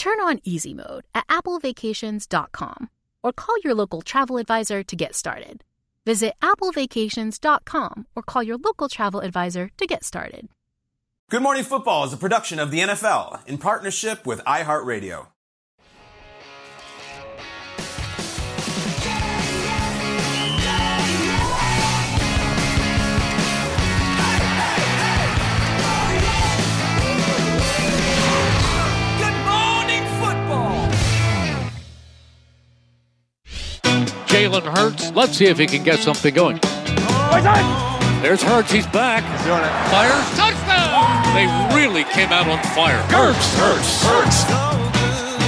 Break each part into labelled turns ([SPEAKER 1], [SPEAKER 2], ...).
[SPEAKER 1] Turn on easy mode at applevacations.com or call your local travel advisor to get started. Visit applevacations.com or call your local travel advisor to get started.
[SPEAKER 2] Good Morning Football is a production of the NFL in partnership with iHeartRadio.
[SPEAKER 3] Jalen Hurts. Let's see if he can get something going. There's Hurts. He's back.
[SPEAKER 4] Doing it.
[SPEAKER 3] Fires. Touchdown. They really came out on fire. Hurts. Hurts. Hurts.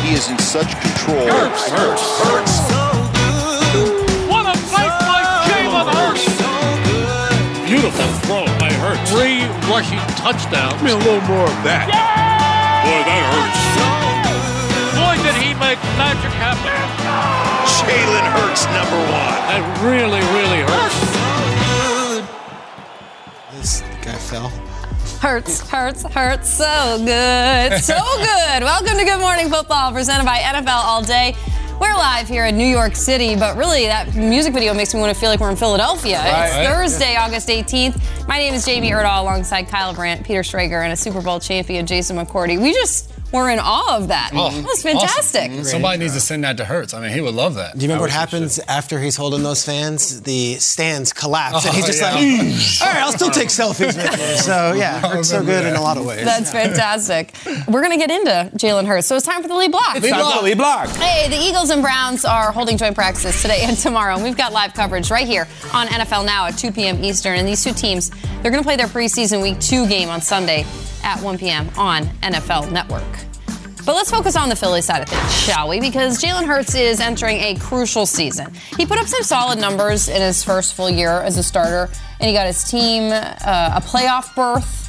[SPEAKER 4] He is in such control.
[SPEAKER 3] Hurts. Hurts. Hurts. What a fight by Jalen Hurts. Beautiful throw by Hurts. Three rushing touchdowns.
[SPEAKER 4] Give me a little more of that.
[SPEAKER 3] Boy, that hurts. Boy, did he make magic happen.
[SPEAKER 4] Jalen Hurts, number one.
[SPEAKER 3] That really, really hurts.
[SPEAKER 5] This guy fell.
[SPEAKER 6] Hurts, hurts, hurts so good. So good. Welcome to Good Morning Football, presented by NFL All Day. We're live here in New York City, but really that music video makes me want to feel like we're in Philadelphia. it's
[SPEAKER 3] right.
[SPEAKER 6] Thursday, August 18th. My name is Jamie Erdahl alongside Kyle Brandt, Peter Schrager, and a Super Bowl champion, Jason McCourty. We just were in awe of that.
[SPEAKER 7] Oh,
[SPEAKER 6] that was fantastic.
[SPEAKER 7] Somebody needs to send that to Hurts. I mean, he would love that.
[SPEAKER 5] Do you remember what happens
[SPEAKER 7] should.
[SPEAKER 5] after he's holding those fans? The stands collapse, and he's
[SPEAKER 7] Oh,
[SPEAKER 5] just
[SPEAKER 7] yeah.
[SPEAKER 5] like, "All right, I'll still take selfies with you." So yeah, hurts so
[SPEAKER 7] remember
[SPEAKER 5] good in a lot of ways.
[SPEAKER 6] That's fantastic. We're going to get into Jalen Hurts. So it's time for the lead block.
[SPEAKER 2] It's time for the lead block.
[SPEAKER 6] Hey, the Eagles and Browns are holding joint practices today and tomorrow, and we've got live coverage right here on NFL Now at 2 p.m. Eastern. And these two teams, they're going to play their preseason Week 2 game on Sunday at 1 p.m. on NFL Network. But let's focus on the Philly side of things, shall we? Because Jalen Hurts is entering a crucial season. He put up some solid numbers in his first full year as a starter, and he got his team uh, a playoff berth.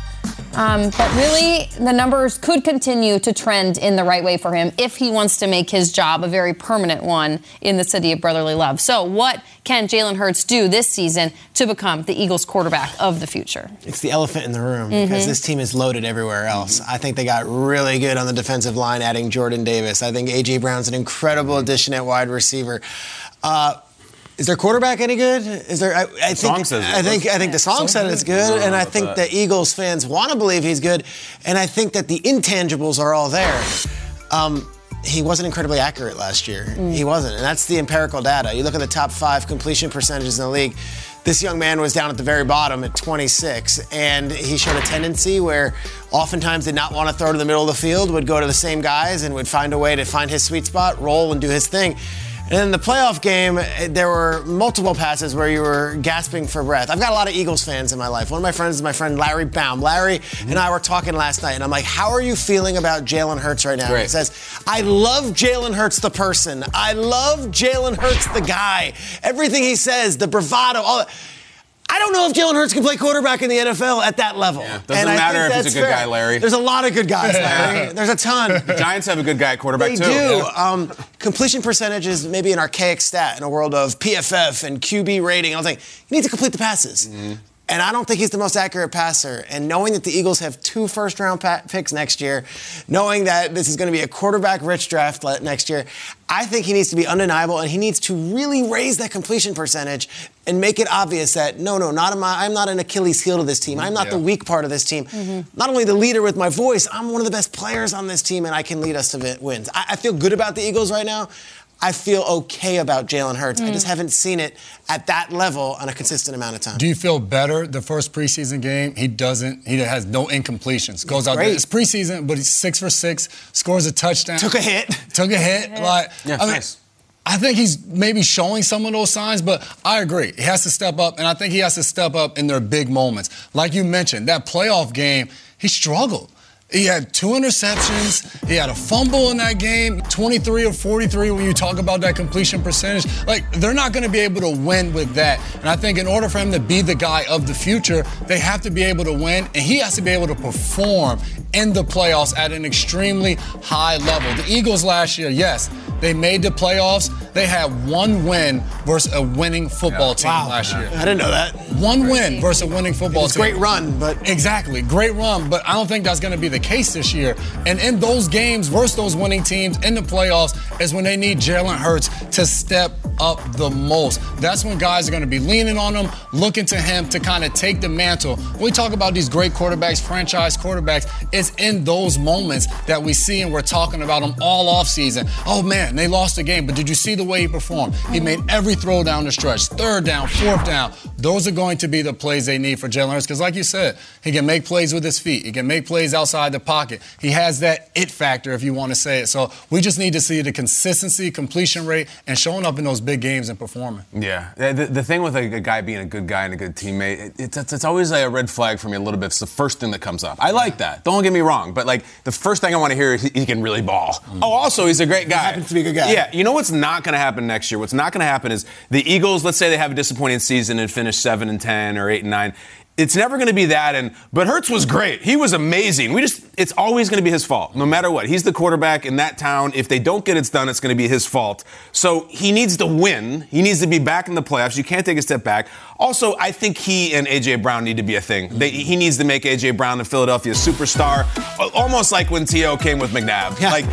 [SPEAKER 6] Um, but really, the numbers could continue to trend in the right way for him if he wants to make his job a very permanent one in the city of brotherly love. So, what can Jalen Hurts do this season to become the Eagles quarterback of the future?
[SPEAKER 5] It's the elephant in the room
[SPEAKER 6] Mm-hmm.
[SPEAKER 5] because this team is loaded everywhere else. I think they got really good on the defensive line, adding Jordan Davis. I think AJ Brown's an incredible addition at wide receiver. Uh, is their quarterback any good? Is there? I, I think.
[SPEAKER 2] song says it.
[SPEAKER 5] I think. I think the song said it's good, and I think the Eagles fans want to believe he's good, and I think that the intangibles are all there. Um, he wasn't incredibly accurate last year. He wasn't, and that's the empirical data. You look at the top five completion percentages in the league. This young man was down at the very bottom at 26, and he showed a tendency where oftentimes did not want to throw to the middle of the field, would go to the same guys and would find a way to find his sweet spot, roll, and do his thing. And in the playoff game, there were multiple passes where you were gasping for breath. I've got a lot of Eagles fans in my life. One of my friends is my friend Larry Baum. Larry and I were talking last night, and I'm like, How are you feeling about Jalen Hurts right now?
[SPEAKER 2] Great.
[SPEAKER 5] He says, I love Jalen Hurts the person. I love Jalen Hurts the guy. Everything he says, the bravado, all that. I don't know if Jalen Hurts can play quarterback in the NFL at that level. Yeah,
[SPEAKER 2] doesn't
[SPEAKER 5] and
[SPEAKER 2] matter if
[SPEAKER 5] he's
[SPEAKER 2] a good
[SPEAKER 5] fair.
[SPEAKER 2] guy, Larry.
[SPEAKER 5] There's a lot of good guys, Larry. There's a ton.
[SPEAKER 2] The Giants have a good guy at quarterback
[SPEAKER 5] they
[SPEAKER 2] too.
[SPEAKER 5] do.
[SPEAKER 2] Yeah.
[SPEAKER 5] Um, completion percentage is maybe an archaic stat in a world of PFF and QB rating. I was like, you need to complete the passes.
[SPEAKER 2] Mm-hmm.
[SPEAKER 5] And I don't think he's the most accurate passer. And knowing that the Eagles have two first round picks next year, knowing that this is going to be a quarterback rich draft next year, I think he needs to be undeniable and he needs to really raise that completion percentage and make it obvious that no, no, not my, I'm not an Achilles heel to this team. I'm not
[SPEAKER 7] Yeah.
[SPEAKER 5] the weak part of this team. Mm-hmm. Not only the leader with my voice, I'm one of the best players on this team and I can lead us to wins. I, I feel good about the Eagles right now. I feel okay about Jalen Hurts. I just mm. haven't seen it at that level on a consistent amount of time.
[SPEAKER 7] Do you feel better the first preseason game? He doesn't. He has no incompletions. Goes out there. It's preseason, but he's six for six. Scores a touchdown.
[SPEAKER 5] Took a hit.
[SPEAKER 7] Took a hit. Like
[SPEAKER 2] Yeah,
[SPEAKER 7] I mean,
[SPEAKER 2] nice.
[SPEAKER 7] I think he's maybe showing some of those signs, but I agree. He has to step up, and I think he has to step up in their big moments. Like you mentioned, that playoff game, he struggled. He had two interceptions. He had a fumble in that game, 23 or 43 when you talk about that completion percentage. Like, they're not going to be able to win with that. And I think in order for him to be the guy of the future, they have to be able to win, and he has to be able to perform in the playoffs at an extremely high level. The Eagles last year, yes, they made the playoffs. They had one win versus a winning football team
[SPEAKER 5] Wow.
[SPEAKER 7] last year.
[SPEAKER 5] I didn't know that.
[SPEAKER 7] One win versus a winning football
[SPEAKER 5] It's a
[SPEAKER 7] team.
[SPEAKER 5] great run, but
[SPEAKER 7] Exactly, great run, but I don't think that's going to be the case this year. And in those games versus those winning teams in the playoffs is when they need Jalen Hurts to step up the most. That's when guys are going to be leaning on him, looking to him to kind of take the mantle. When we talk about these great quarterbacks, franchise quarterbacks, it's in those moments that we see and we're talking about them all off season. Oh man, they lost the game, but did you see the way he performed? He made every throw down the stretch, third down, fourth down. Those are going to be the plays they need for Jalen Hurts because, like you said, he can make plays with his feet. He can make plays outside the pocket. He has that it factor, if you want to say it. So we just need to see the consistency, completion rate, and showing up in those big games and performing.
[SPEAKER 2] Yeah, the, the thing with a, a guy being a good guy and a good teammate, it, it's, it's, it's always like a red flag for me a little bit. It's the first thing that comes up. I like that. Don't get me wrong, but like the first thing I want to hear is he, he can really ball. Mm. Oh, also he's a great guy.
[SPEAKER 5] happens to be a good guy.
[SPEAKER 2] Yeah, you know what's not going to happen next year? What's not going to happen is the Eagles. Let's say they have a disappointing season and finish seven and ten or eight and nine. It's never going to be that. And but Hurts was great. He was amazing. We just it's always going to be his fault, no matter what. He's the quarterback in that town. If they don't get it done, it's going to be his fault. So he needs to win. He needs to be back in the playoffs. You can't take a step back. Also, I think he and AJ Brown need to be a thing. They, he needs to make AJ Brown the Philadelphia superstar, almost like when T.O. came with McNabb.
[SPEAKER 5] Yeah.
[SPEAKER 2] Like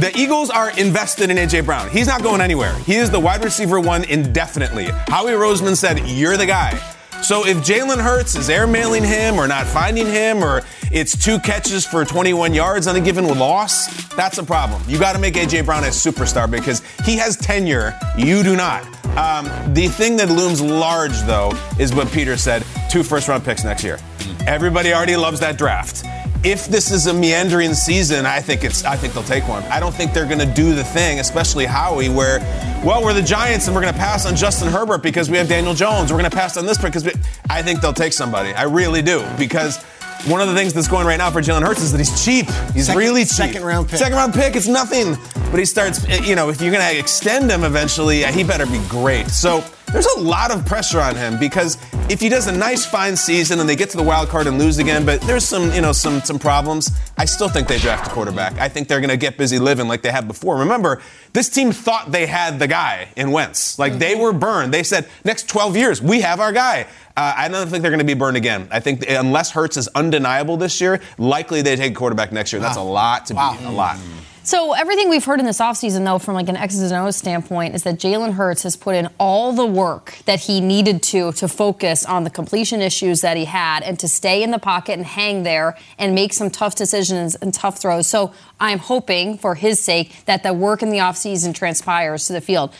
[SPEAKER 2] the Eagles are invested in AJ Brown. He's not going anywhere. He is the wide receiver one indefinitely. Howie Roseman said, "You're the guy." So if Jalen Hurts is airmailing him or not finding him or it's two catches for 21 yards on a given loss, that's a problem. You got to make AJ Brown a superstar because he has tenure. You do not. Um, the thing that looms large, though, is what Peter said: two first-round picks next year. Everybody already loves that draft. If this is a meandering season, I think it's. I think they'll take one. I don't think they're going to do the thing, especially Howie, where, well, we're the Giants and we're going to pass on Justin Herbert because we have Daniel Jones. We're going to pass on this pick because we, I think they'll take somebody. I really do because. One of the things that's going right now for Jalen Hurts is that he's cheap. He's
[SPEAKER 5] Second-
[SPEAKER 2] really cheap.
[SPEAKER 5] second round pick.
[SPEAKER 2] Second round pick. It's nothing. But he starts. You know, if you're going to extend him eventually, he better be great. So there's a lot of pressure on him because if he does a nice fine season and they get to the wild card and lose again, but there's some you know some some problems, I still think they draft a quarterback. I think they're going to get busy living like they have before. Remember, this team thought they had the guy in Wentz. Like they were burned. They said next 12 years we have our guy. Uh, I don't think they're going to be burned again. I think unless Hurts is undeniable this year, likely they take a quarterback next year. That's a lot to
[SPEAKER 5] Wow.
[SPEAKER 2] be a lot.
[SPEAKER 6] So everything we've heard in this offseason, though, from like an X's and O's standpoint, is that Jalen Hurts has put in all the work that he needed to to focus on the completion issues that he had and to stay in the pocket and hang there and make some tough decisions and tough throws. So I'm hoping, for his sake, that the work in the offseason transpires to the field.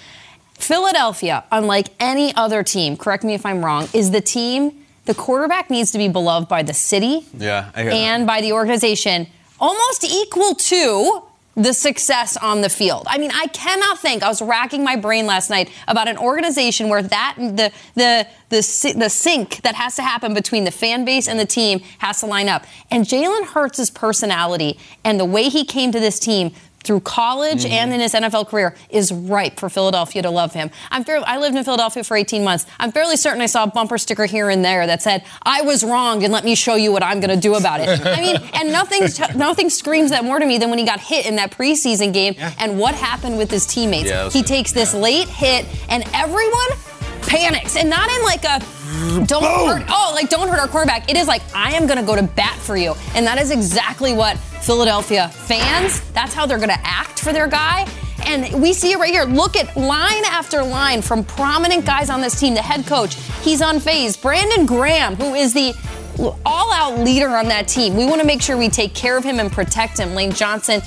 [SPEAKER 6] Philadelphia, unlike any other team, correct me if I'm wrong, is the team. The quarterback needs to be beloved by the city
[SPEAKER 2] Yeah, I hear that.
[SPEAKER 6] and by the organization, almost equal to the success on the field. I mean, I cannot think. I was racking my brain last night about an organization where that the the the the sync that has to happen between the fan base and the team has to line up. And Jalen Hurts' personality and the way he came to this team through college and in his NFL career is ripe for Philadelphia to love him. I'm fair, I lived in Philadelphia for 18 months. I'm fairly certain I saw a bumper sticker here and there that said, "I was wrong and let me show you what I'm going to do about it." I mean, and nothing nothing screams that more to me than when he got hit in that preseason game and what happened with his teammates.
[SPEAKER 2] Yeah,
[SPEAKER 6] he
[SPEAKER 2] good.
[SPEAKER 6] takes this late hit and everyone panics and not in like a don't hurt oh like don't hurt our quarterback. It is like i am going to go to bat for you. And that is exactly what philadelphia fans that's how they're going to act for their guy. And we see it right here. Look at line after line from prominent guys on this team. The head coach he's unfazed. Brandon graham who is the all out leader on that team. We want to make sure we take care of him and protect him. Lane johnson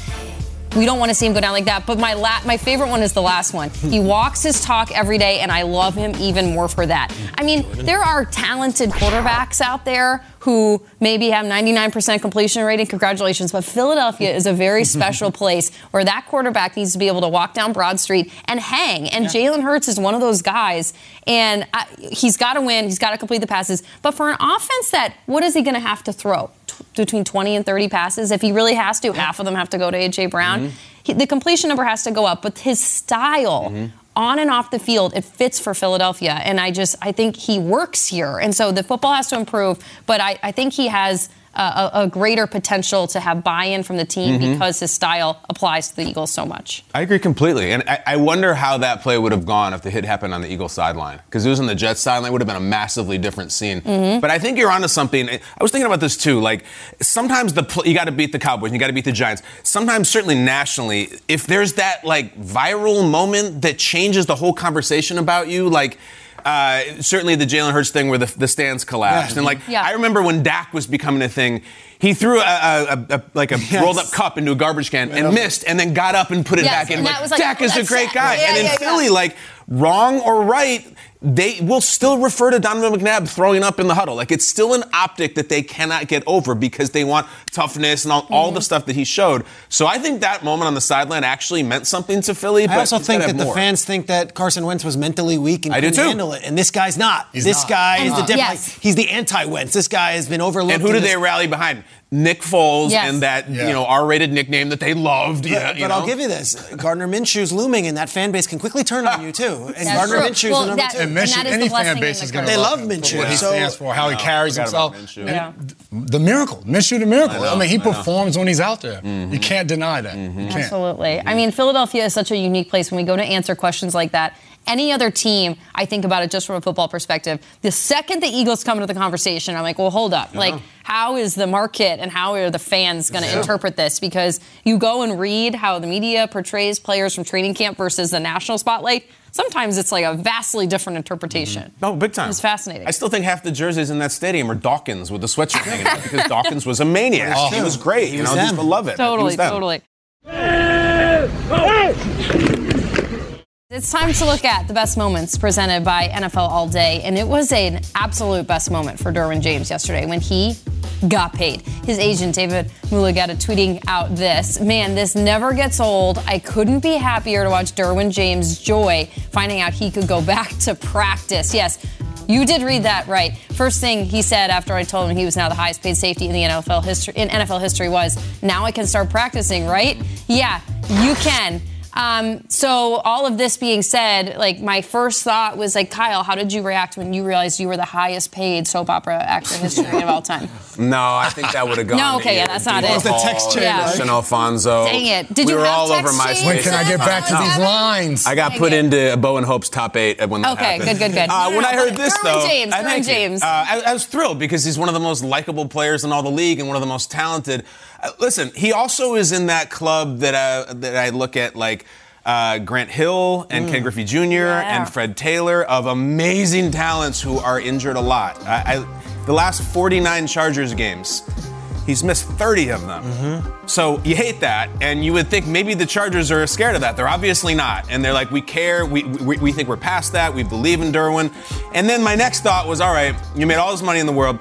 [SPEAKER 6] we don't want to see him go down like that. But my la- my favorite one is the last one. He walks his talk every day, and I love him even more for that. I mean, there are talented quarterbacks out there who maybe have 99% completion rating. Congratulations. But Philadelphia is a very special place where that quarterback needs to be able to walk down Broad Street and hang. And Jalen Hurts is one of those guys. And I, he's got to win. He's got to complete the passes. But for an offense that, what is he going to have to throw? T- between 20 and 30 passes. If he really has to, half of them have to go to A.J. Brown. Mm-hmm. He, the completion number has to go up. But his style mm-hmm. On and off the field, it fits for Philadelphia. And I just, I think he works here. And so the football has to improve, but I, I think he has a, a, greater potential to have buy in from the team
[SPEAKER 2] Mhm.
[SPEAKER 6] because his style applies to the Eagles so much.
[SPEAKER 2] I agree completely. And I, I wonder how that play would have gone if the hit happened on the Eagles sideline. Because it was on the Jets sideline, it would have been a massively different scene.
[SPEAKER 6] Mhm.
[SPEAKER 2] But I think you're onto something. I was thinking about this too. Like, sometimes the pl- you got to beat the Cowboys, you got to beat the Giants. Sometimes, certainly nationally, if there's that like viral moment that changes the whole conversation about you, like, uh, certainly the Jalen Hurts thing where the, the stands collapsed.
[SPEAKER 5] Yeah.
[SPEAKER 2] And like,
[SPEAKER 5] Yeah.
[SPEAKER 2] I remember when Dak was becoming a thing, he threw a, a, a, a like a
[SPEAKER 5] Yes.
[SPEAKER 2] rolled up cup into a garbage can and missed, and then got up and put it
[SPEAKER 6] Yes,
[SPEAKER 2] back in.
[SPEAKER 6] and
[SPEAKER 2] Like,
[SPEAKER 6] that was like,
[SPEAKER 2] Dak is a great guy.
[SPEAKER 6] Yeah,
[SPEAKER 2] and in
[SPEAKER 6] yeah, yeah.
[SPEAKER 2] Philly, like wrong or right, they will still refer to Donovan McNabb throwing up in the huddle. Like it's still an optic that they cannot get over because they want toughness and all, all the mm-hmm. stuff that he showed. So I think that moment on the sideline actually meant something to Philly.
[SPEAKER 5] I
[SPEAKER 2] but
[SPEAKER 5] also think that
[SPEAKER 2] have
[SPEAKER 5] the
[SPEAKER 2] more.
[SPEAKER 5] fans think that Carson Wentz was mentally weak and
[SPEAKER 2] I do
[SPEAKER 5] couldn't
[SPEAKER 2] too.
[SPEAKER 5] handle it, and this guy's not.
[SPEAKER 2] He's
[SPEAKER 5] this
[SPEAKER 2] not.
[SPEAKER 5] guy
[SPEAKER 2] And-
[SPEAKER 5] is the different.
[SPEAKER 6] Yes.
[SPEAKER 5] like, he's the anti-Wentz. This guy has been overlooked.
[SPEAKER 2] And who
[SPEAKER 5] in
[SPEAKER 2] did
[SPEAKER 5] this-
[SPEAKER 2] they rally behind? Nick Foles
[SPEAKER 6] Yes.
[SPEAKER 2] and that
[SPEAKER 7] Yeah.
[SPEAKER 2] you know R-rated nickname that they loved.
[SPEAKER 5] But,
[SPEAKER 2] yeah,
[SPEAKER 5] but
[SPEAKER 2] you
[SPEAKER 5] I'll give you this: Gardner Minshew's looming, and that fan base can quickly turn on you too. And
[SPEAKER 6] That's
[SPEAKER 5] Gardner
[SPEAKER 6] true.
[SPEAKER 5] Minshew's
[SPEAKER 6] Well,
[SPEAKER 5] number
[SPEAKER 6] that-
[SPEAKER 5] two.
[SPEAKER 7] And
[SPEAKER 6] And
[SPEAKER 7] Minshew,
[SPEAKER 6] that is
[SPEAKER 7] any
[SPEAKER 6] the
[SPEAKER 7] fan base is going
[SPEAKER 6] curse.
[SPEAKER 7] to
[SPEAKER 5] They love Minshew,
[SPEAKER 7] What he
[SPEAKER 5] so-
[SPEAKER 7] stands for, how he carries himself.
[SPEAKER 6] Yeah.
[SPEAKER 7] The miracle, Minshew the miracle. I,
[SPEAKER 2] know,
[SPEAKER 7] mean, he
[SPEAKER 2] I
[SPEAKER 7] performs when he's out there.
[SPEAKER 5] Mm-hmm.
[SPEAKER 7] You can't deny that. You can't.
[SPEAKER 6] Absolutely. I mean, Philadelphia is such a unique place when we go to answer questions like that. Any other team, I think about it just from a football perspective. The second the Eagles come into the conversation, I'm like, well, hold up. Like, how is the market and how are the fans going to interpret this? Because you go and read how the media portrays players from training camp versus the national spotlight. Sometimes it's like a vastly different interpretation. Mm-hmm.
[SPEAKER 2] No, big time.
[SPEAKER 6] It's fascinating.
[SPEAKER 2] I still think half the jerseys in that stadium are Dawkins with the sweatshirt hanging out because Dawkins was a maniac.
[SPEAKER 5] Oh.
[SPEAKER 2] he was great.
[SPEAKER 5] He
[SPEAKER 2] you
[SPEAKER 5] was
[SPEAKER 2] know, just love it. He
[SPEAKER 6] Totally,
[SPEAKER 2] was them.
[SPEAKER 6] totally. It's time to look at the best moments presented by NFL All Day, and it was an absolute best moment for Derwin James yesterday when he got paid. His agent, David Mulugeta, tweeting out this Man, this never gets old. I couldn't be happier to watch Derwin James' joy finding out he could go back to practice. Yes, you did read that right. First thing he said after I told him he was now the highest paid safety in the NFL history in NFL history was, "Now I can start practicing, right?" Yeah, you can. Um, so all of this being said, like my first thought was like, Kyle, how did you react when you realized you were the highest paid soap opera actor in history of all time?
[SPEAKER 2] No, I think that would have gone.
[SPEAKER 6] No, okay, yeah, that's not it. It was the
[SPEAKER 5] text chain,
[SPEAKER 6] Yeah.
[SPEAKER 2] Kristian Alfonso.
[SPEAKER 6] Dang it. Did
[SPEAKER 2] we
[SPEAKER 6] you
[SPEAKER 2] were
[SPEAKER 6] have
[SPEAKER 2] all over
[SPEAKER 6] text
[SPEAKER 2] my
[SPEAKER 6] chains?
[SPEAKER 7] When can I get back to these lines?
[SPEAKER 2] I got
[SPEAKER 6] Dang
[SPEAKER 2] put
[SPEAKER 6] it.
[SPEAKER 2] into Bowen Hope's top eight when that
[SPEAKER 6] Okay,
[SPEAKER 2] happened.
[SPEAKER 6] Okay, good, good, good.
[SPEAKER 2] Uh,
[SPEAKER 6] No,
[SPEAKER 2] when
[SPEAKER 6] no,
[SPEAKER 2] I heard this,
[SPEAKER 6] Derwin
[SPEAKER 2] though,
[SPEAKER 6] James,
[SPEAKER 2] I, thank.
[SPEAKER 6] James.
[SPEAKER 2] Uh, I, I was thrilled because he's one of the most likable players in all the league and one of the most talented. Uh, listen, he also is in that club that uh, that I look at like. Uh, Grant Hill and Ken Griffey Jr. and Fred Taylor of amazing talents who are injured a lot. I, I, the last 49 Chargers games, He's missed 30 of them. So you hate that, and you would think maybe the Chargers are scared of that. They're obviously not. And they're like, we care, we, we, we think we're past that, we believe in Derwin. And then my next thought was, all right, you made all this money in the world.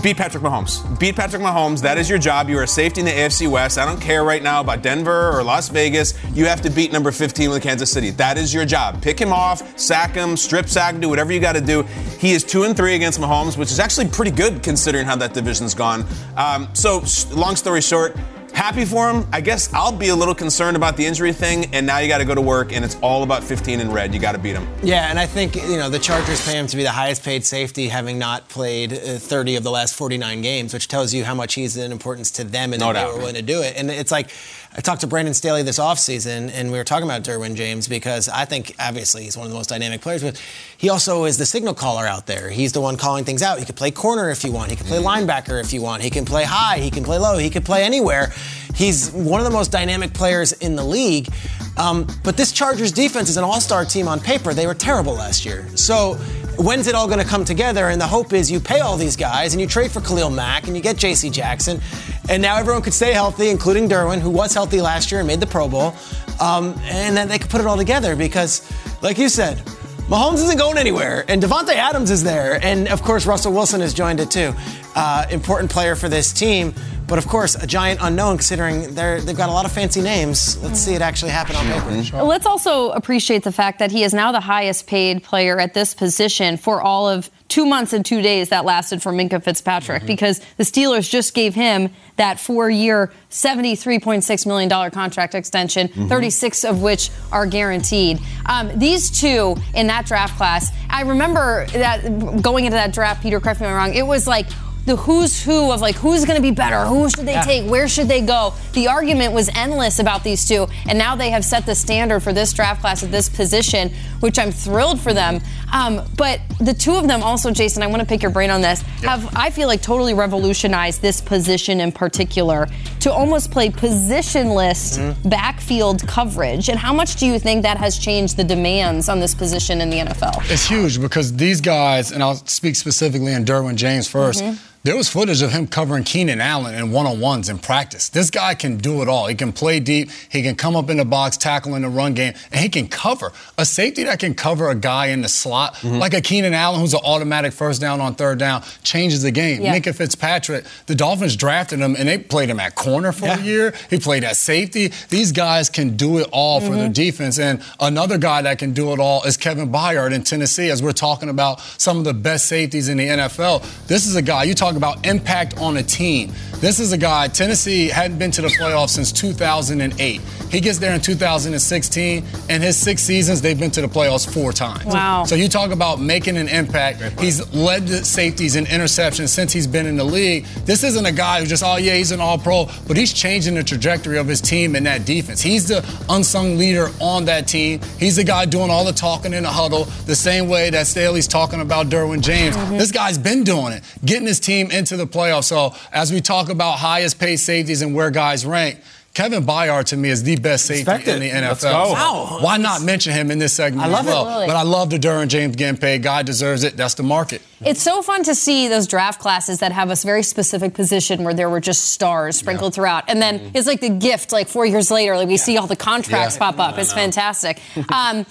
[SPEAKER 2] Beat Patrick Mahomes. Beat Patrick Mahomes. That is your job. You are a safety in the AFC West. I don't care right now about Denver or Las Vegas. You have to beat number 15 with Kansas City. That is your job. Pick him off, sack him, strip sack, do whatever you got to do. He is two and three against Mahomes, which is actually pretty good considering how that division's gone. Um, so, long story short, happy for him. I guess I'll be a little concerned about the injury thing, and now you got to go to work, and it's all about 15 in red. You got to beat him.
[SPEAKER 5] Yeah, and I think you know the Chargers pay him to be the highest paid safety, having not played uh, 30 of the last 49 games, which tells you how much he's an importance to them and
[SPEAKER 2] No
[SPEAKER 5] they
[SPEAKER 2] doubt.
[SPEAKER 5] were willing to do it. And it's like I talked to Brandon Staley this offseason, and we were talking about Derwin James because I think obviously he's one of the most dynamic players, but he also is the signal caller out there. He's the one calling things out. He could play corner if you want. He can play linebacker if you want. He can play high. He can play low. He could play anywhere. He's one of the most dynamic players in the league. Um, but this Chargers defense is an all-star team on paper. They were terrible last year. So when's it all going to come together? And the hope is you pay all these guys and you trade for Khalil Mack and you get J.C. Jackson, and now everyone could stay healthy, including Derwin, who was healthy last year and made the Pro Bowl, um, and then they could put it all together because, like you said. Mahomes isn't going anywhere, and Davante Adams is there, and of course Russell Wilson has joined it too. Uh, important player for this team, but of course a giant unknown considering they're, they've got a lot of fancy names. Let's see it actually happen on paper.
[SPEAKER 6] Let's also appreciate the fact that he is now the highest paid player at this position for all of two months and two days that lasted for Minkah Fitzpatrick because the Steelers just gave him that four year, $73.6 million contract extension, 36 of which are guaranteed. Um, these two in that draft class, I remember that going into that draft, Peter, correct me if I'm wrong, it was like, the who's who of like who's going to be better, who should they take, where should they go. The argument was endless about these two, and now they have set the standard for this draft class at this position, which I'm thrilled for them. Um, but the two of them also, Jason, I want to pick your brain on this. Have I feel like totally revolutionized this position in particular to almost play positionless backfield coverage. And how much do you think that has changed the demands on this position in the NFL?
[SPEAKER 7] It's huge because these guys, and I'll speak specifically in Derwin James 1st There was footage of him covering Keenan Allen in one-on-ones in practice. This guy can do it all. He can play deep. He can come up in the box, tackle in the run game, and he can cover. A safety that can cover a guy in the slot, mm-hmm. like a Keenan Allen, who's an automatic first down on third down, changes the game.
[SPEAKER 6] Yeah.
[SPEAKER 7] Minkah Fitzpatrick, the Dolphins drafted him, and they played him at corner for a year. He played at safety. These guys can do it all for their mm-hmm. defense. And another guy that can do it all is Kevin Byard in Tennessee, as we're talking about some of the best safeties in the NFL. This is a guy, you talk about impact on a team. This is a guy, Tennessee hadn't been to the playoffs since 2008. He gets there in 2016, and his six seasons, they've been to the playoffs four times.
[SPEAKER 6] Wow.
[SPEAKER 7] So you talk about making an impact. He's led the safeties in interceptions since he's been in the league. This isn't a guy who just, oh yeah, he's an all pro, but he's changing the trajectory of his team and that defense. He's the unsung leader on that team. He's the guy doing all the talking in the huddle, the same way that Staley's talking about Derwin James. Mm-hmm. This guy's been doing it, getting his team into the playoffs. So as we talk about highest paid safeties and where guys rank, Kevin Byard to me is the best safety
[SPEAKER 5] Respect
[SPEAKER 7] in the NFL.
[SPEAKER 2] Let's go.
[SPEAKER 5] Wow.
[SPEAKER 7] Why not mention him in this segment
[SPEAKER 5] I love
[SPEAKER 7] as
[SPEAKER 5] it.
[SPEAKER 7] well?
[SPEAKER 6] Absolutely.
[SPEAKER 7] But I love the Derwin James getting paid. Guy deserves it. That's the market.
[SPEAKER 6] It's so fun to see those draft classes that have a very specific position where there were just stars sprinkled throughout. And then it's like the gift, like four years later, like we see all the contracts
[SPEAKER 7] Yeah.
[SPEAKER 6] pop up. It's fantastic. Um,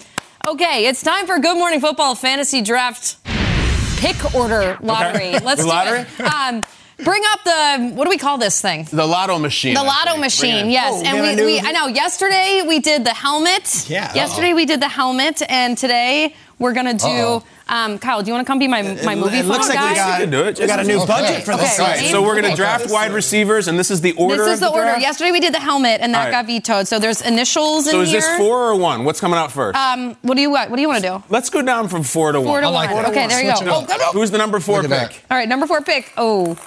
[SPEAKER 6] okay, it's time for Good Morning Football Fantasy Draft Pick Order Lottery. Let's
[SPEAKER 2] The
[SPEAKER 6] do it. Um, bring up the, what do we call this thing?
[SPEAKER 2] The lotto machine.
[SPEAKER 6] The
[SPEAKER 2] I
[SPEAKER 6] lotto machine, yes.
[SPEAKER 5] Oh,
[SPEAKER 6] and
[SPEAKER 5] have a
[SPEAKER 6] we,
[SPEAKER 5] new-
[SPEAKER 6] we, I know, yesterday we did the helmet.
[SPEAKER 5] Yeah.
[SPEAKER 6] Yesterday we did the helmet, and today we're going to do.
[SPEAKER 7] Uh-oh.
[SPEAKER 6] Um, Kyle, do you want to come be my, my movie
[SPEAKER 5] it looks
[SPEAKER 6] phone
[SPEAKER 5] like
[SPEAKER 6] guy?
[SPEAKER 5] we got,
[SPEAKER 2] can do it.
[SPEAKER 5] we got a new
[SPEAKER 7] Okay.
[SPEAKER 5] budget for this
[SPEAKER 6] Okay.
[SPEAKER 2] Right, so we're going to
[SPEAKER 6] Okay.
[SPEAKER 2] draft wide receivers, and this is the order
[SPEAKER 6] This is the, order.
[SPEAKER 2] draft?
[SPEAKER 6] Yesterday we did the helmet, and that
[SPEAKER 2] All right.
[SPEAKER 6] got vetoed. So there's initials
[SPEAKER 2] So
[SPEAKER 6] in
[SPEAKER 2] is
[SPEAKER 6] here.
[SPEAKER 2] this four or one? What's coming out first?
[SPEAKER 6] Um, what do you want? What do you want to do?
[SPEAKER 2] Let's go down from four to
[SPEAKER 6] Four
[SPEAKER 2] one.
[SPEAKER 6] to
[SPEAKER 7] I like
[SPEAKER 6] one.
[SPEAKER 7] that.
[SPEAKER 6] Okay, there you go.
[SPEAKER 7] it up.
[SPEAKER 6] Oh,
[SPEAKER 2] Who's the number four
[SPEAKER 7] Look
[SPEAKER 2] pick?
[SPEAKER 6] all right, number four pick. Oh,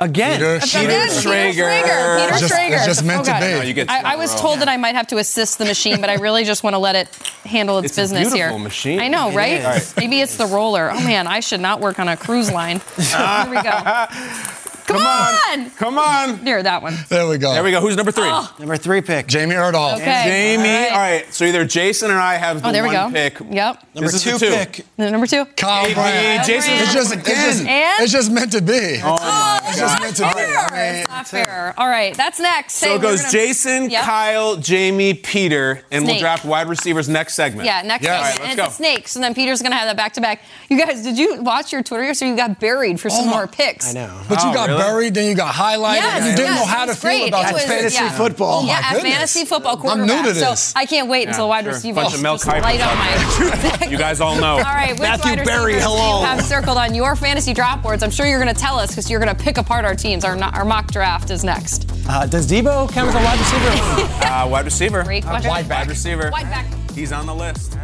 [SPEAKER 5] Again.
[SPEAKER 7] Peter
[SPEAKER 6] Again,
[SPEAKER 7] Schrager.
[SPEAKER 2] Peter Schrager.
[SPEAKER 6] Peter
[SPEAKER 7] It's just-
[SPEAKER 6] Schrager.
[SPEAKER 7] it's just oh, meant
[SPEAKER 6] Oh,
[SPEAKER 7] to be.
[SPEAKER 2] No, you get two
[SPEAKER 6] I,
[SPEAKER 2] in
[SPEAKER 6] I
[SPEAKER 2] a
[SPEAKER 6] was
[SPEAKER 2] oh.
[SPEAKER 6] told that I might have to assist the machine, but I really just want to let it handle its,
[SPEAKER 2] It's a
[SPEAKER 6] business here.
[SPEAKER 2] beautiful machine.
[SPEAKER 6] I know,
[SPEAKER 2] It
[SPEAKER 6] right?
[SPEAKER 2] is.
[SPEAKER 6] Maybe it's the roller. Oh man, I should not work on a cruise line. here we go. Come, on.
[SPEAKER 2] Come on.
[SPEAKER 6] Near that one.
[SPEAKER 7] There we go.
[SPEAKER 2] There we go. Who's number three? Oh.
[SPEAKER 5] Number three pick.
[SPEAKER 7] Jamie Erdahl.
[SPEAKER 6] Okay.
[SPEAKER 2] Jamie.
[SPEAKER 6] All right.
[SPEAKER 2] All right. So either Jason or I have oh, the
[SPEAKER 6] Oh, there we
[SPEAKER 2] one
[SPEAKER 6] go.
[SPEAKER 2] pick.
[SPEAKER 6] Yep.
[SPEAKER 5] Number
[SPEAKER 2] This is
[SPEAKER 5] two,
[SPEAKER 2] two.
[SPEAKER 5] pick.
[SPEAKER 6] Number two.
[SPEAKER 7] Kyle
[SPEAKER 2] Hey,
[SPEAKER 7] Brandt.
[SPEAKER 2] Jason's
[SPEAKER 7] It's just, it's, just,
[SPEAKER 6] And?
[SPEAKER 7] it's just meant to be.
[SPEAKER 6] Oh, oh
[SPEAKER 7] it's just meant to be.
[SPEAKER 6] fair.
[SPEAKER 7] I mean,
[SPEAKER 6] it's not fair. All right, that's next.
[SPEAKER 2] So
[SPEAKER 6] Say
[SPEAKER 2] it goes
[SPEAKER 6] gonna-
[SPEAKER 2] Jason,
[SPEAKER 6] Yep.
[SPEAKER 2] Kyle, Jamie, Peter, and we'll draft wide receivers next segment.
[SPEAKER 6] Yeah, next
[SPEAKER 7] Yes.
[SPEAKER 6] segment.
[SPEAKER 7] All right,
[SPEAKER 2] let's
[SPEAKER 6] and
[SPEAKER 2] go.
[SPEAKER 6] it's a snake. So then Peter's going to have that back to back. You guys, did you watch your Twitter yesterday? You got buried for some
[SPEAKER 7] Oh
[SPEAKER 6] more picks.
[SPEAKER 5] I know.
[SPEAKER 7] But you
[SPEAKER 2] Oh,
[SPEAKER 7] got
[SPEAKER 2] really?
[SPEAKER 7] buried, then you got highlighted,
[SPEAKER 6] Yes,
[SPEAKER 7] and you didn't
[SPEAKER 6] yes,
[SPEAKER 7] know how to
[SPEAKER 6] was
[SPEAKER 7] feel about
[SPEAKER 6] It was-
[SPEAKER 5] fantasy
[SPEAKER 6] yeah.
[SPEAKER 5] football.
[SPEAKER 7] Oh,
[SPEAKER 6] yeah,
[SPEAKER 7] my
[SPEAKER 6] at fantasy football
[SPEAKER 7] I'm new to this.
[SPEAKER 6] So I can't wait until the wide
[SPEAKER 2] sure.
[SPEAKER 6] receiver
[SPEAKER 2] Bunch of Mel
[SPEAKER 6] just light up my.
[SPEAKER 2] You guys all know.
[SPEAKER 6] All right, which
[SPEAKER 5] Matthew
[SPEAKER 6] wide
[SPEAKER 5] Berry, hello.
[SPEAKER 6] you have circled on your fantasy draft boards? I'm sure you're going to tell us because you're going to pick apart our teams. Our, our mock draft is next.
[SPEAKER 5] Uh, does Deebo count as a wide receiver?
[SPEAKER 2] Uh, wide receiver.
[SPEAKER 6] Great question.
[SPEAKER 2] Wide, wide receiver.
[SPEAKER 6] Wide back.
[SPEAKER 2] He's on the list.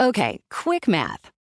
[SPEAKER 8] Okay, quick math.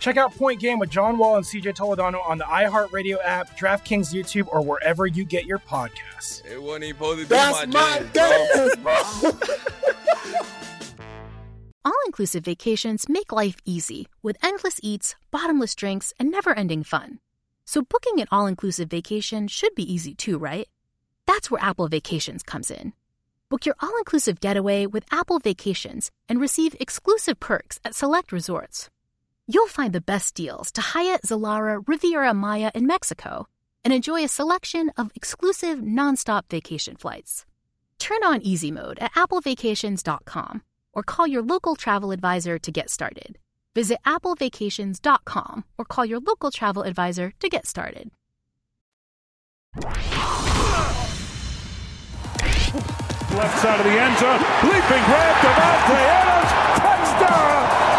[SPEAKER 9] Check out Point Game with John Wall and CJ Toledano on the iHeartRadio app, DraftKings YouTube, or wherever you get your podcasts.
[SPEAKER 10] It wasn't even supposed to be
[SPEAKER 11] That's
[SPEAKER 10] my,
[SPEAKER 11] my
[SPEAKER 10] day.
[SPEAKER 11] day.
[SPEAKER 1] All inclusive vacations make life easy with endless eats, bottomless drinks, and never ending fun. So, booking an all inclusive vacation should be easy too, right? That's where Apple Vacations comes in. Book your all inclusive getaway with Apple Vacations and receive exclusive perks at select resorts. You'll find the best deals to Hyatt, Zilara, Riviera Maya in Mexico and enjoy a selection of exclusive nonstop vacation flights. Turn on easy mode at applevacations.com or call your local travel advisor to get started. Visit applevacations.com or call your local travel advisor to get started.
[SPEAKER 3] Left side of the end zone. Leaping grab, Davante Adams. Touchdown.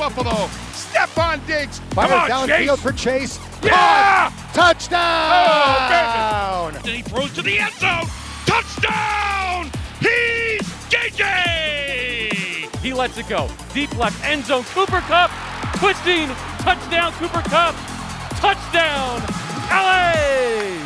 [SPEAKER 12] Buffalo. Stefon Diggs.
[SPEAKER 3] Come
[SPEAKER 12] Fires
[SPEAKER 3] on,
[SPEAKER 12] downfield
[SPEAKER 3] Chase.
[SPEAKER 12] for Chase.
[SPEAKER 3] Yeah!
[SPEAKER 12] Caught. Oh, touchdown.
[SPEAKER 3] Then he throws to the end zone. Touchdown! He's JJ! He lets it go. Deep left end zone. Cooper Kupp twisting. Touchdown, Cooper Kupp. Touchdown, LA!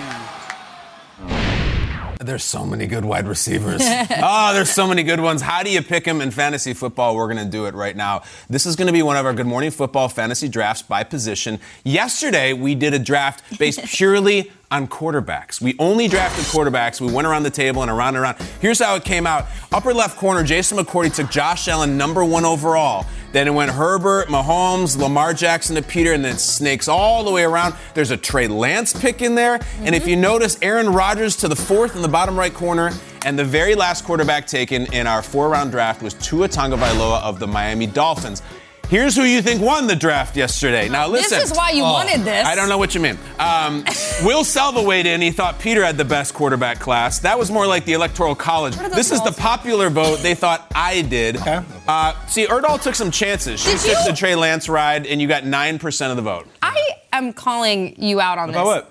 [SPEAKER 2] There's so many good wide receivers. oh, there's so many good ones. How do you pick them in fantasy football? We're going to do it right now. This is going to be one of our Good Morning Football fantasy drafts by position. Yesterday, we did a draft based purely on quarterbacks. We only drafted quarterbacks. We went around the table and around and around. Here's how it came out. Upper left corner, Jason McCourty took Josh Allen number one overall. Then it went Herbert, Mahomes, Lamar Jackson to Peter, and then snakes all the way around. There's a Trey Lance pick in there. And if you notice, Aaron Rodgers to the fourth in the bottom right corner. And the very last quarterback taken in our four round draft was Tua Tagovailoa of the Miami Dolphins. Here's who you think won the draft yesterday. Now listen.
[SPEAKER 6] This is why you wanted this.
[SPEAKER 2] I don't know what you mean. Um, Will Selva weighed in. He thought Peter had the best quarterback class. That was more like the electoral college.
[SPEAKER 6] What are those
[SPEAKER 2] This is the popular vote. They thought I did. Uh, see, Erdahl took some chances. She
[SPEAKER 6] Did
[SPEAKER 2] took
[SPEAKER 6] you?
[SPEAKER 2] the Trey Lance ride, and you got 9% of the vote.
[SPEAKER 6] I am calling you out on
[SPEAKER 2] About
[SPEAKER 6] this.
[SPEAKER 2] what?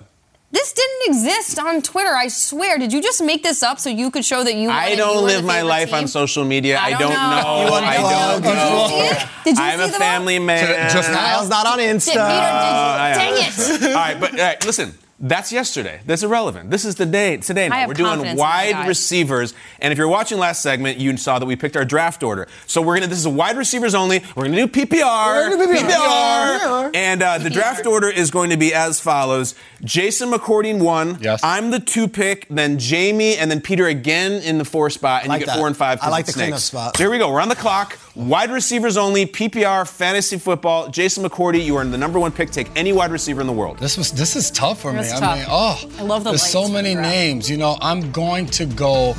[SPEAKER 6] This didn't exist on Twitter. I swear. Did you just make this up so you could show that you?
[SPEAKER 2] I don't
[SPEAKER 6] you
[SPEAKER 2] live my life
[SPEAKER 6] team?
[SPEAKER 2] on social media. I,
[SPEAKER 6] I
[SPEAKER 2] don't
[SPEAKER 6] don't know.
[SPEAKER 2] know. I don't
[SPEAKER 6] Did you see it? Did you
[SPEAKER 2] I'm
[SPEAKER 6] see
[SPEAKER 2] a
[SPEAKER 6] the
[SPEAKER 2] family man.
[SPEAKER 7] Just now?
[SPEAKER 5] Kyle's not on Insta.
[SPEAKER 6] Did Peter, did you- uh,
[SPEAKER 2] I
[SPEAKER 6] dang it.
[SPEAKER 2] all right, but all right, listen. That's yesterday. That's irrelevant. This is the day today. Now we're doing wide receivers, and if you're watching last segment, you saw that we picked our draft order. So we're gonna. This is wide receivers only. We're gonna do PPR.
[SPEAKER 5] We're gonna do PPR.
[SPEAKER 2] And uh, the draft order is going to be as follows: Jason McCourty one.
[SPEAKER 7] Yes.
[SPEAKER 2] I'm the two pick. Then Jamie, and then Peter again in the four spot, and
[SPEAKER 5] like
[SPEAKER 2] you get
[SPEAKER 5] that.
[SPEAKER 2] four and five.
[SPEAKER 5] I like
[SPEAKER 2] it's
[SPEAKER 5] the cleanup
[SPEAKER 2] snakes.
[SPEAKER 5] spot.
[SPEAKER 2] So here we go. We're on the clock. Wide receivers only, PPR, fantasy football. Jason McCourty, you are in the number one pick. Take any wide receiver in the world.
[SPEAKER 7] This was this is tough for
[SPEAKER 6] It's
[SPEAKER 7] me. I
[SPEAKER 6] tough.
[SPEAKER 7] mean, oh,
[SPEAKER 6] I love the
[SPEAKER 7] There's so many
[SPEAKER 6] for
[SPEAKER 7] names. You know, I'm going to go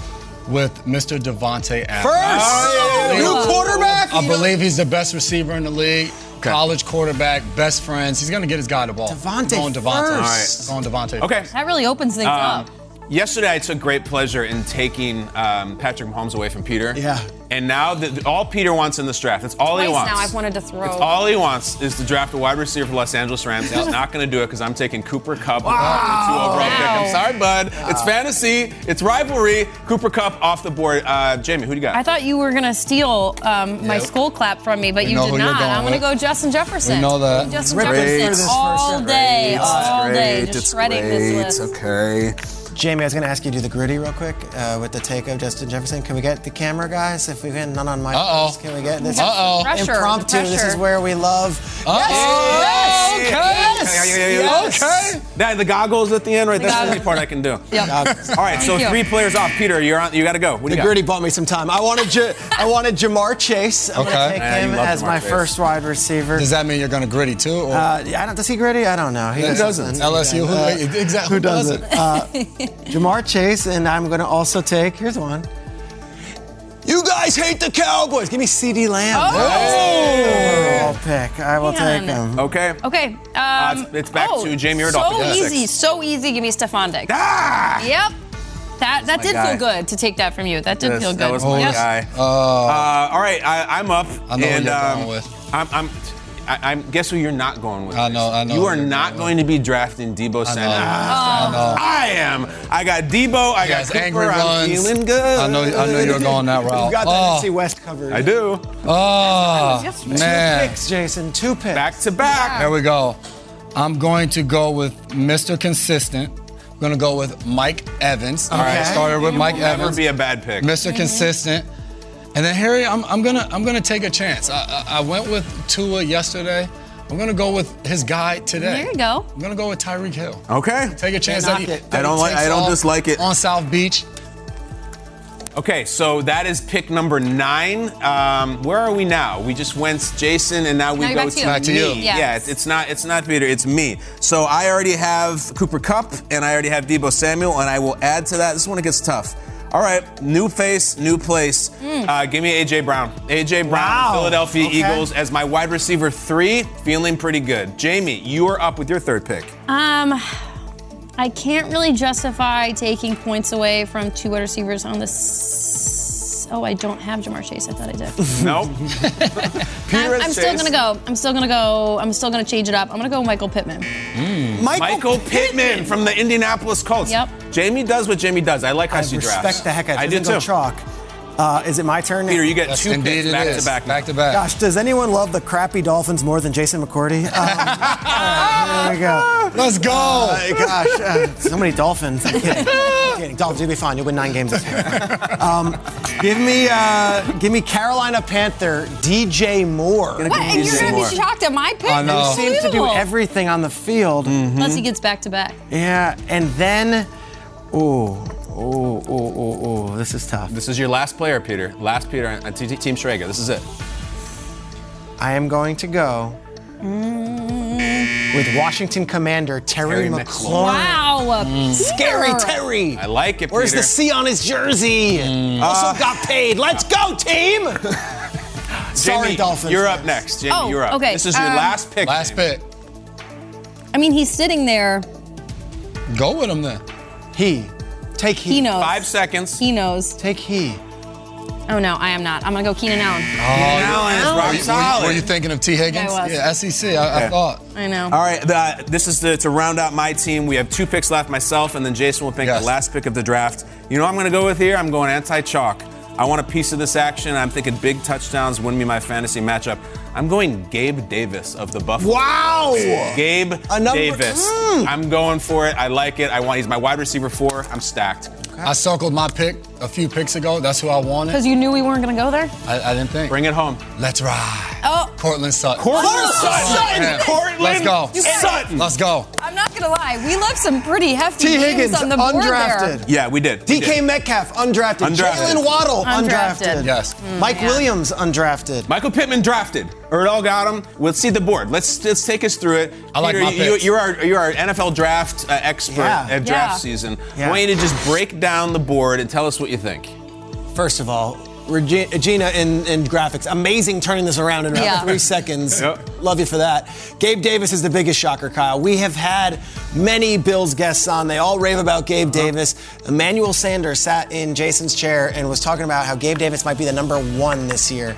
[SPEAKER 7] with Mr. Davante Adams.
[SPEAKER 5] First,
[SPEAKER 7] I believe-
[SPEAKER 5] new quarterback.
[SPEAKER 7] I believe he's the best receiver in the league. College quarterback, best friends. He's going to get his guy the ball.
[SPEAKER 5] Davante
[SPEAKER 7] Going Davante.
[SPEAKER 5] first.
[SPEAKER 7] Going Davante.
[SPEAKER 2] Okay.
[SPEAKER 6] That really opens things
[SPEAKER 2] Um,
[SPEAKER 6] up.
[SPEAKER 2] yesterday, I took great pleasure in taking um, Patrick Mahomes away from Peter.
[SPEAKER 5] Yeah.
[SPEAKER 2] And now, the, all Peter wants in this draft, that's all he wants.
[SPEAKER 6] now I've wanted to throw.
[SPEAKER 2] It's all he wants is to draft a wide receiver for Los Angeles Rams. He's not going to do it because I'm taking Cooper Kupp with the two overall pick. I'm
[SPEAKER 6] Wow.
[SPEAKER 2] sorry, bud. It's fantasy. It's rivalry. Cooper Kupp off the board. Uh, Jamie, who do you got?
[SPEAKER 6] I thought you were gonna steal um, my
[SPEAKER 7] Yep.
[SPEAKER 6] skull clap from me, but
[SPEAKER 7] We
[SPEAKER 6] you did not.
[SPEAKER 7] going
[SPEAKER 6] I'm gonna go Justin Jefferson.
[SPEAKER 7] We know that.
[SPEAKER 6] Justin
[SPEAKER 5] Great.
[SPEAKER 6] Jefferson
[SPEAKER 5] This
[SPEAKER 6] all day, all day, just shredding this list.
[SPEAKER 11] Okay.
[SPEAKER 5] Jamie, I was going to ask you to do the griddy real quick uh, with the take of Justin Jefferson. Can we get the camera guys? If we can, none on my.
[SPEAKER 7] Uh-oh.
[SPEAKER 5] Can we get this?
[SPEAKER 7] Uh-oh.
[SPEAKER 5] Impromptu. This is where we love.
[SPEAKER 7] Oh, okay.
[SPEAKER 5] Yes.
[SPEAKER 7] Okay.
[SPEAKER 2] That, the goggles at the end, right?
[SPEAKER 6] The
[SPEAKER 2] That's the only part I can do.
[SPEAKER 6] Yep.
[SPEAKER 2] All right, so
[SPEAKER 6] Thank you.
[SPEAKER 2] three players off. Peter, you're on. You got to go. What
[SPEAKER 5] The
[SPEAKER 2] you got?
[SPEAKER 5] griddy bought me some time. I wanted Ja- I wanted Ja'Marr Chase. I'm
[SPEAKER 7] Okay.
[SPEAKER 5] gonna take
[SPEAKER 2] Yeah,
[SPEAKER 5] him as
[SPEAKER 2] Ja'Marr
[SPEAKER 5] my
[SPEAKER 2] Chase.
[SPEAKER 5] first wide receiver.
[SPEAKER 7] Does that mean you're going to griddy too? Or
[SPEAKER 5] Uh, yeah, I don't, does he griddy? I don't know. He
[SPEAKER 7] doesn't? LSU. Who,
[SPEAKER 5] Uh,
[SPEAKER 7] exactly.
[SPEAKER 5] who doesn't? Uh, Ja'Marr Chase, and I'm going to also take. Here's one. You guys hate the Cowboys. Give me CeeDee Lamb.
[SPEAKER 6] Oh.
[SPEAKER 5] Overall pick. I will
[SPEAKER 6] Man.
[SPEAKER 5] take him.
[SPEAKER 2] Okay.
[SPEAKER 6] Okay. Um,
[SPEAKER 2] Uh, it's- it's back
[SPEAKER 6] oh,
[SPEAKER 2] to Jamie Erdahl
[SPEAKER 6] So
[SPEAKER 2] for six.
[SPEAKER 6] easy, so easy. Give me Stefon Diggs.
[SPEAKER 2] Ah!
[SPEAKER 6] Yep. That that did
[SPEAKER 2] guy.
[SPEAKER 6] feel good to take that from you. That did
[SPEAKER 2] Yes,
[SPEAKER 6] feel good.
[SPEAKER 2] That was my
[SPEAKER 6] Yep.
[SPEAKER 2] guy.
[SPEAKER 7] Uh,
[SPEAKER 2] Uh, all right, I, I'm up.
[SPEAKER 7] I know who
[SPEAKER 2] and,
[SPEAKER 7] you're
[SPEAKER 2] um,
[SPEAKER 7] going with.
[SPEAKER 2] I'm, I'm, I, I'm. Guess who you're not going with?
[SPEAKER 7] I know, I know
[SPEAKER 2] You are not
[SPEAKER 7] going
[SPEAKER 2] going to be drafting Deebo
[SPEAKER 7] I
[SPEAKER 2] Samuel.
[SPEAKER 7] know. I know.
[SPEAKER 2] I am. I got Deebo. I
[SPEAKER 7] He
[SPEAKER 2] got
[SPEAKER 7] has
[SPEAKER 2] Cooper.
[SPEAKER 7] angry
[SPEAKER 2] I'm
[SPEAKER 7] runs.
[SPEAKER 2] feeling good.
[SPEAKER 7] I know. I know you're going that route.
[SPEAKER 5] You got the
[SPEAKER 7] oh,
[SPEAKER 5] NFC West covered.
[SPEAKER 2] I do.
[SPEAKER 7] oh
[SPEAKER 5] Two
[SPEAKER 7] man.
[SPEAKER 5] Two picks, Jason. Two picks.
[SPEAKER 2] Back to back.
[SPEAKER 7] There we go. I'm going to go with Mr. Consistent. I'm going to go with Mike Evans. All
[SPEAKER 5] right.
[SPEAKER 7] Started with Mike Evans.
[SPEAKER 2] Never
[SPEAKER 7] Evans.
[SPEAKER 2] be a bad pick.
[SPEAKER 7] Mr. Consistent. And then Harry, I'm, I'm gonna I'm gonna take a chance. I, I, I went with Tua yesterday. I'm gonna go with his guy today.
[SPEAKER 6] There you go.
[SPEAKER 7] I'm gonna go with Tyreek Hill.
[SPEAKER 2] Okay.
[SPEAKER 7] Take a chance that he, that
[SPEAKER 2] I don't like-
[SPEAKER 7] takes
[SPEAKER 2] I don't
[SPEAKER 7] off
[SPEAKER 2] dislike it.
[SPEAKER 7] on South Beach.
[SPEAKER 2] Okay, so that is pick number nine. Um, where are we now? We just went Jason, and now we
[SPEAKER 6] Now
[SPEAKER 2] go
[SPEAKER 6] back to
[SPEAKER 2] to,
[SPEAKER 6] you.
[SPEAKER 7] Back to
[SPEAKER 2] me.
[SPEAKER 7] you.
[SPEAKER 6] Yes.
[SPEAKER 2] Yeah, it's, it's not it's not Peter, it's me. So I already have Cooper Kupp, and I already have Deebo Samuel, and I will add to that. This one gets tough. All right, new face, new place. Uh, give me AJ Brown. AJ Brown,
[SPEAKER 5] Wow.
[SPEAKER 2] Philadelphia
[SPEAKER 5] Okay.
[SPEAKER 2] Eagles as my wide receiver three. Feeling pretty good. Jamie, you are up with your third pick.
[SPEAKER 6] Um, I can't really justify taking points away from two wide receivers on this. Oh, I don't have Ja'Marr Chase. I thought I did.
[SPEAKER 2] No. Peter
[SPEAKER 6] I'm, I'm still gonna go. I'm still gonna go. I'm still gonna change it up. I'm gonna go Michael Pittman.
[SPEAKER 2] Michael Pittman from the Indianapolis Colts.
[SPEAKER 6] Yep.
[SPEAKER 2] Jamie does what Jamie does. I like how
[SPEAKER 5] I
[SPEAKER 2] she
[SPEAKER 5] respect the heck out of
[SPEAKER 2] I
[SPEAKER 5] it.
[SPEAKER 2] do
[SPEAKER 5] Doesn't go
[SPEAKER 2] too.
[SPEAKER 5] Chalk. Uh, is it my turn?
[SPEAKER 2] Peter, you get
[SPEAKER 7] Yes,
[SPEAKER 2] two
[SPEAKER 7] indeed
[SPEAKER 2] picks
[SPEAKER 7] it
[SPEAKER 2] back
[SPEAKER 7] is.
[SPEAKER 2] to back.
[SPEAKER 7] Back to back.
[SPEAKER 5] Gosh, does anyone love the crappy Dolphins more than Jason McCourty? Um, all right, here we go.
[SPEAKER 7] Let's go.
[SPEAKER 5] Uh, gosh, uh, so many Dolphins. I'm kidding. I'm kidding. Dolphins, you'll be fine. You'll win nine games this year. Um, give me, uh, give me Carolina Panther DJ Moore.
[SPEAKER 6] What? And you're gonna be shocked at my pick?
[SPEAKER 7] I know.
[SPEAKER 5] He seems to do everything on the field.
[SPEAKER 6] Unless he gets back to back.
[SPEAKER 5] Yeah, and then, ooh, ooh, ooh, ooh, ooh, this is tough.
[SPEAKER 2] This is your last player, Peter. Last Peter on T- T- Team Schrager. This is it.
[SPEAKER 5] I am going to go with Washington Commander Terry,
[SPEAKER 2] Terry
[SPEAKER 5] McLaurin.
[SPEAKER 6] Wow.
[SPEAKER 5] Mm. Scary Terry.
[SPEAKER 2] I like it,
[SPEAKER 5] Where's
[SPEAKER 2] Peter.
[SPEAKER 5] the C on his jersey? Also got paid. Let's go, team! Sorry,
[SPEAKER 2] Jamie,
[SPEAKER 5] Dolphins.
[SPEAKER 2] You're up next. Jamie,
[SPEAKER 6] Oh,
[SPEAKER 2] you're up.
[SPEAKER 6] okay,
[SPEAKER 2] This is your
[SPEAKER 6] um,
[SPEAKER 2] last pick.
[SPEAKER 7] Last
[SPEAKER 2] Jamie.
[SPEAKER 7] pick.
[SPEAKER 6] I mean, he's sitting there.
[SPEAKER 7] Go with him then.
[SPEAKER 5] He. Take he.
[SPEAKER 6] He knows.
[SPEAKER 2] Five seconds.
[SPEAKER 6] He knows.
[SPEAKER 5] Take he.
[SPEAKER 6] Oh no, I am not. I'm gonna go Keenan Allen.
[SPEAKER 2] Allen is rock
[SPEAKER 7] Were you, were
[SPEAKER 2] solid.
[SPEAKER 7] were you thinking of Tee Higgins?
[SPEAKER 6] Yeah, I was.
[SPEAKER 7] Yeah, SEC. I, I thought.
[SPEAKER 6] I know.
[SPEAKER 2] All right, the, this is the, to round out my team. We have two picks left, myself, and then Jason will pick
[SPEAKER 7] Yes.
[SPEAKER 2] the last pick of the draft. You know what I'm going to go with here? I'm going anti-chalk. I want a piece of this action. I'm thinking big touchdowns win me my fantasy matchup. I'm going Gabe Davis of the Buffalo.
[SPEAKER 5] Wow!
[SPEAKER 2] Gabe
[SPEAKER 5] A number-
[SPEAKER 2] Davis.
[SPEAKER 5] Mm.
[SPEAKER 2] I'm going for it. I like it. I want. He's my wide receiver four. I'm stacked.
[SPEAKER 7] I circled my pick a few picks ago. That's who I wanted.
[SPEAKER 6] Because you knew we weren't gonna go there.
[SPEAKER 7] I, I didn't think.
[SPEAKER 2] Bring it home.
[SPEAKER 7] Let's ride.
[SPEAKER 6] Oh,
[SPEAKER 7] Courtland Sutton.
[SPEAKER 2] Courtland
[SPEAKER 7] Oh,
[SPEAKER 2] Sutton.
[SPEAKER 7] man.
[SPEAKER 2] Courtland
[SPEAKER 7] Let's go.
[SPEAKER 2] Sutton.
[SPEAKER 7] Let's go.
[SPEAKER 6] I'm not not gonna lie, we left some pretty hefty
[SPEAKER 5] Tee
[SPEAKER 6] names
[SPEAKER 5] Higgins,
[SPEAKER 6] on the board
[SPEAKER 5] undrafted.
[SPEAKER 6] there.
[SPEAKER 2] Yeah, we did. We
[SPEAKER 5] DK
[SPEAKER 2] did.
[SPEAKER 5] Metcalf, undrafted.
[SPEAKER 2] Undrafted.
[SPEAKER 5] Jaylen Waddle,
[SPEAKER 6] Undrafted.
[SPEAKER 5] undrafted.
[SPEAKER 7] Yes.
[SPEAKER 5] Mike
[SPEAKER 6] yeah.
[SPEAKER 5] Williams, undrafted.
[SPEAKER 2] Michael Pittman drafted. Erdahl got him. Let's see the board. Let's let's take us through it.
[SPEAKER 7] I like
[SPEAKER 2] Peter,
[SPEAKER 7] my
[SPEAKER 2] you,
[SPEAKER 7] picks.
[SPEAKER 2] you're our you're our NFL draft uh, expert
[SPEAKER 5] Yeah.
[SPEAKER 2] at draft
[SPEAKER 6] Yeah.
[SPEAKER 2] season.
[SPEAKER 5] Yeah.
[SPEAKER 2] I want you to just break down the board and tell us what you think.
[SPEAKER 5] First of all, Regi- Regina in, in graphics, amazing turning this around in about
[SPEAKER 6] Yeah.
[SPEAKER 5] three seconds.
[SPEAKER 2] Yep.
[SPEAKER 5] Love you for that. Gabe Davis is the biggest shocker, Kyle. We have had many Bills guests on. They all rave about Gabe
[SPEAKER 2] Uh-huh.
[SPEAKER 5] Davis. Emmanuel Sanders sat in Jason's chair and was talking about how Gabe Davis might be the number one this year.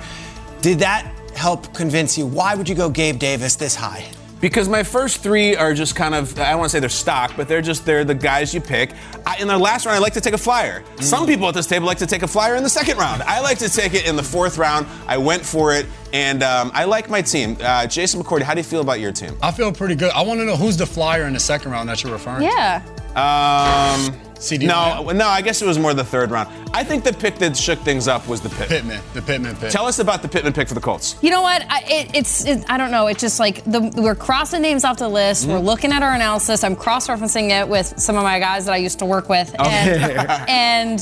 [SPEAKER 5] Did that help convince you? Why would you go Gabe Davis this high?
[SPEAKER 2] Because my first three are just kind of, I don't want to say they're stock, but they're just, they're the guys you pick. I, in the last round, I like to take a flyer. Some people at this table like to take a flyer in the second round. I like to take it in the fourth round. I went for it, and um, I like my team. Uh, Jason McCourty, how do you feel about your team?
[SPEAKER 7] I feel pretty good. I want to know who's the flyer in the second round that you're referring to.
[SPEAKER 6] Yeah.
[SPEAKER 2] Um,
[SPEAKER 7] CeeDee
[SPEAKER 2] no,
[SPEAKER 7] Lamb?
[SPEAKER 2] no, I guess it was more the third round. I think the pick that shook things up was the pick.
[SPEAKER 7] Pittman, the Pittman pick.
[SPEAKER 2] Tell us about the Pittman pick for the Colts.
[SPEAKER 6] You know what? I, it, it's it, I don't know. It's just like the, we're crossing names off the list.
[SPEAKER 2] Mm-hmm.
[SPEAKER 6] We're looking at our analysis. I'm cross-referencing it with some of my guys that I used to work with, and, and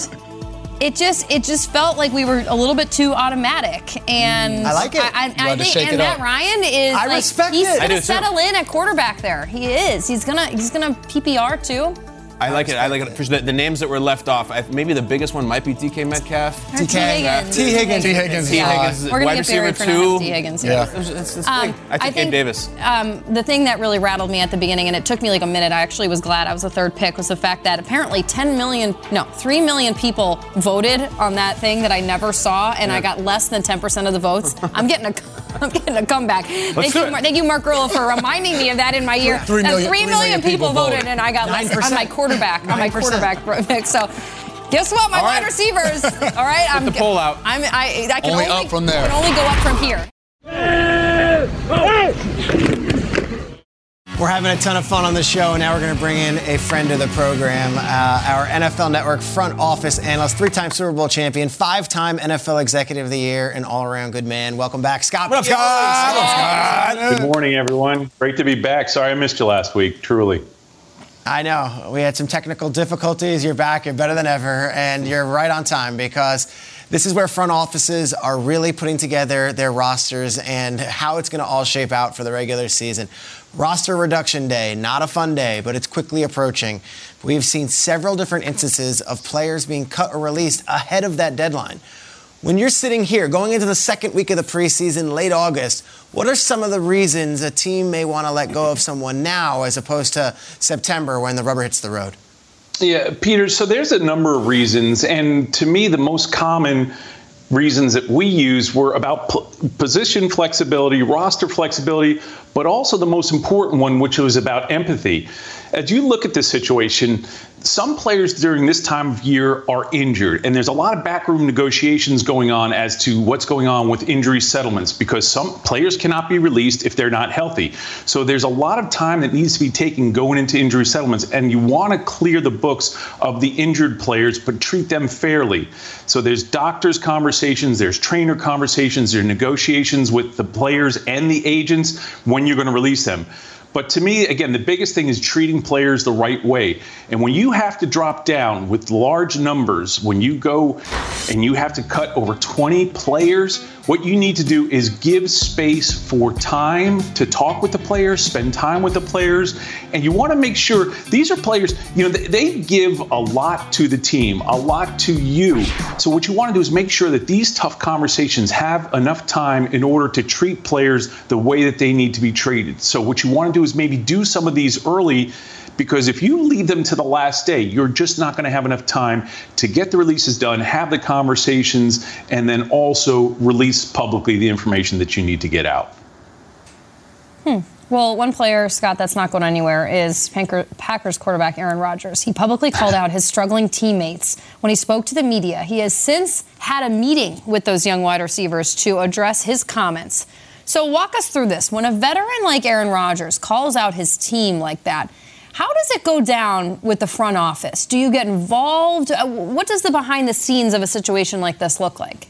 [SPEAKER 6] it just it just felt like we were a little bit too automatic. And
[SPEAKER 5] I like it.
[SPEAKER 6] I, I,
[SPEAKER 7] You
[SPEAKER 6] I
[SPEAKER 7] to
[SPEAKER 6] think
[SPEAKER 7] shake
[SPEAKER 6] and
[SPEAKER 7] it
[SPEAKER 6] Matt
[SPEAKER 7] up.
[SPEAKER 6] Ryan is
[SPEAKER 5] I
[SPEAKER 6] like
[SPEAKER 5] respect
[SPEAKER 6] he's
[SPEAKER 5] it.
[SPEAKER 2] I do
[SPEAKER 6] gonna
[SPEAKER 2] too.
[SPEAKER 6] settle in at quarterback there. He is. He's gonna he's gonna PPR too.
[SPEAKER 2] I like it. I like it. For the, the names that were left off, I, maybe the biggest one might be DK Metcalf.
[SPEAKER 6] Or Tee Higgins.
[SPEAKER 5] Tee Higgins.
[SPEAKER 7] Tee Higgins. Tee
[SPEAKER 2] Higgins,
[SPEAKER 6] We're
[SPEAKER 2] wide receiver
[SPEAKER 6] buried for not
[SPEAKER 2] two.
[SPEAKER 6] Tee Higgins.
[SPEAKER 7] Yeah.
[SPEAKER 2] It's, it's, it's
[SPEAKER 6] Um,
[SPEAKER 2] big. I think Gabe Davis.
[SPEAKER 6] Um, the thing that really rattled me at the beginning, and it took me like a minute, I actually was glad I was the third pick, was the fact that apparently 10 million, no, 3 million people voted on that thing that I never saw, and I got less than 10% of the votes. I'm getting a, I'm getting a comeback. thank, you. Mar- thank you, Mark Grillo, for reminding me of that in my ear.
[SPEAKER 7] Three
[SPEAKER 6] That
[SPEAKER 7] million-
[SPEAKER 6] three
[SPEAKER 7] three
[SPEAKER 6] million
[SPEAKER 7] million people
[SPEAKER 6] people voted,
[SPEAKER 7] voted.
[SPEAKER 6] and I got less on
[SPEAKER 5] 9%.
[SPEAKER 6] my quarterback, on my quarterback pick. So. Guess what? My
[SPEAKER 2] All
[SPEAKER 6] wide
[SPEAKER 2] right.
[SPEAKER 6] receivers. All right, I'm
[SPEAKER 2] the poll out.
[SPEAKER 6] I'm, I, I can
[SPEAKER 7] Only
[SPEAKER 6] only,
[SPEAKER 7] up from there.
[SPEAKER 6] I can only go up from here.
[SPEAKER 5] We're having a ton of fun on the show, and now we're going to bring in a friend of the program, uh, our NFL Network front office analyst, three-time Super Bowl champion, five-time NFL Executive of the Year, and all-around good man. Welcome back, Scott.
[SPEAKER 2] What up, Scott? What up, Scott?
[SPEAKER 13] Good morning, everyone. Great to be back. Sorry I missed you last week, truly.
[SPEAKER 5] I know we had some technical difficulties. You're back. You're better than ever, and you're right on time because this is where front offices are really putting together their rosters and how it's going to all shape out for the regular season. Roster reduction day, not a fun day, but it's quickly approaching. We've seen several different instances of players being cut or released ahead of that deadline. When you're sitting here going into the second week of the preseason, late August, what are some of the reasons a team may want to let go of someone now as opposed to September when the rubber hits the road?
[SPEAKER 13] Yeah, Peter, so there's a number of reasons. And to me, the most common reasons that we use were about position flexibility, roster flexibility, but also the most important one, which was about empathy. As you look at this situation, some players during this time of year are injured, and there's a lot of backroom negotiations going on as to what's going on with injury settlements because some players cannot be released if they're not healthy. So there's a lot of time that needs to be taken going into injury settlements, and you want to clear the books of the injured players, but treat them fairly. So there's doctors' conversations, there's trainer conversations, there's negotiations with the players and the agents when you're going to release them. But to me, again, the biggest thing is treating players the right way. And when you have to drop down with large numbers, when you go and you have to cut over 20 players, what you need to do is give space for time to talk with the players, spend time with the players, and you want to make sure these are players, you know, they, give a lot to the team, a lot to you. So what you want to do is make sure that these tough conversations have enough time in order to treat players the way that they need to be treated. So what you want to do is maybe do some of these early because if you leave them to the last day, you're just not going to have enough time to get the releases done, have the conversations, and then also release publicly the information that you need to get out.
[SPEAKER 6] Hmm. Well, one player, Scott, that's not going anywhere is Packers quarterback Aaron Rodgers. He publicly called out his struggling teammates when he spoke to the media. He has since had a meeting with those young wide receivers to address his comments. So, walk us through this. When a veteran like Aaron Rodgers calls out his team like that, how does it go down with the front office? Do you get involved? Uh, What does the behind the scenes of a situation like this look like?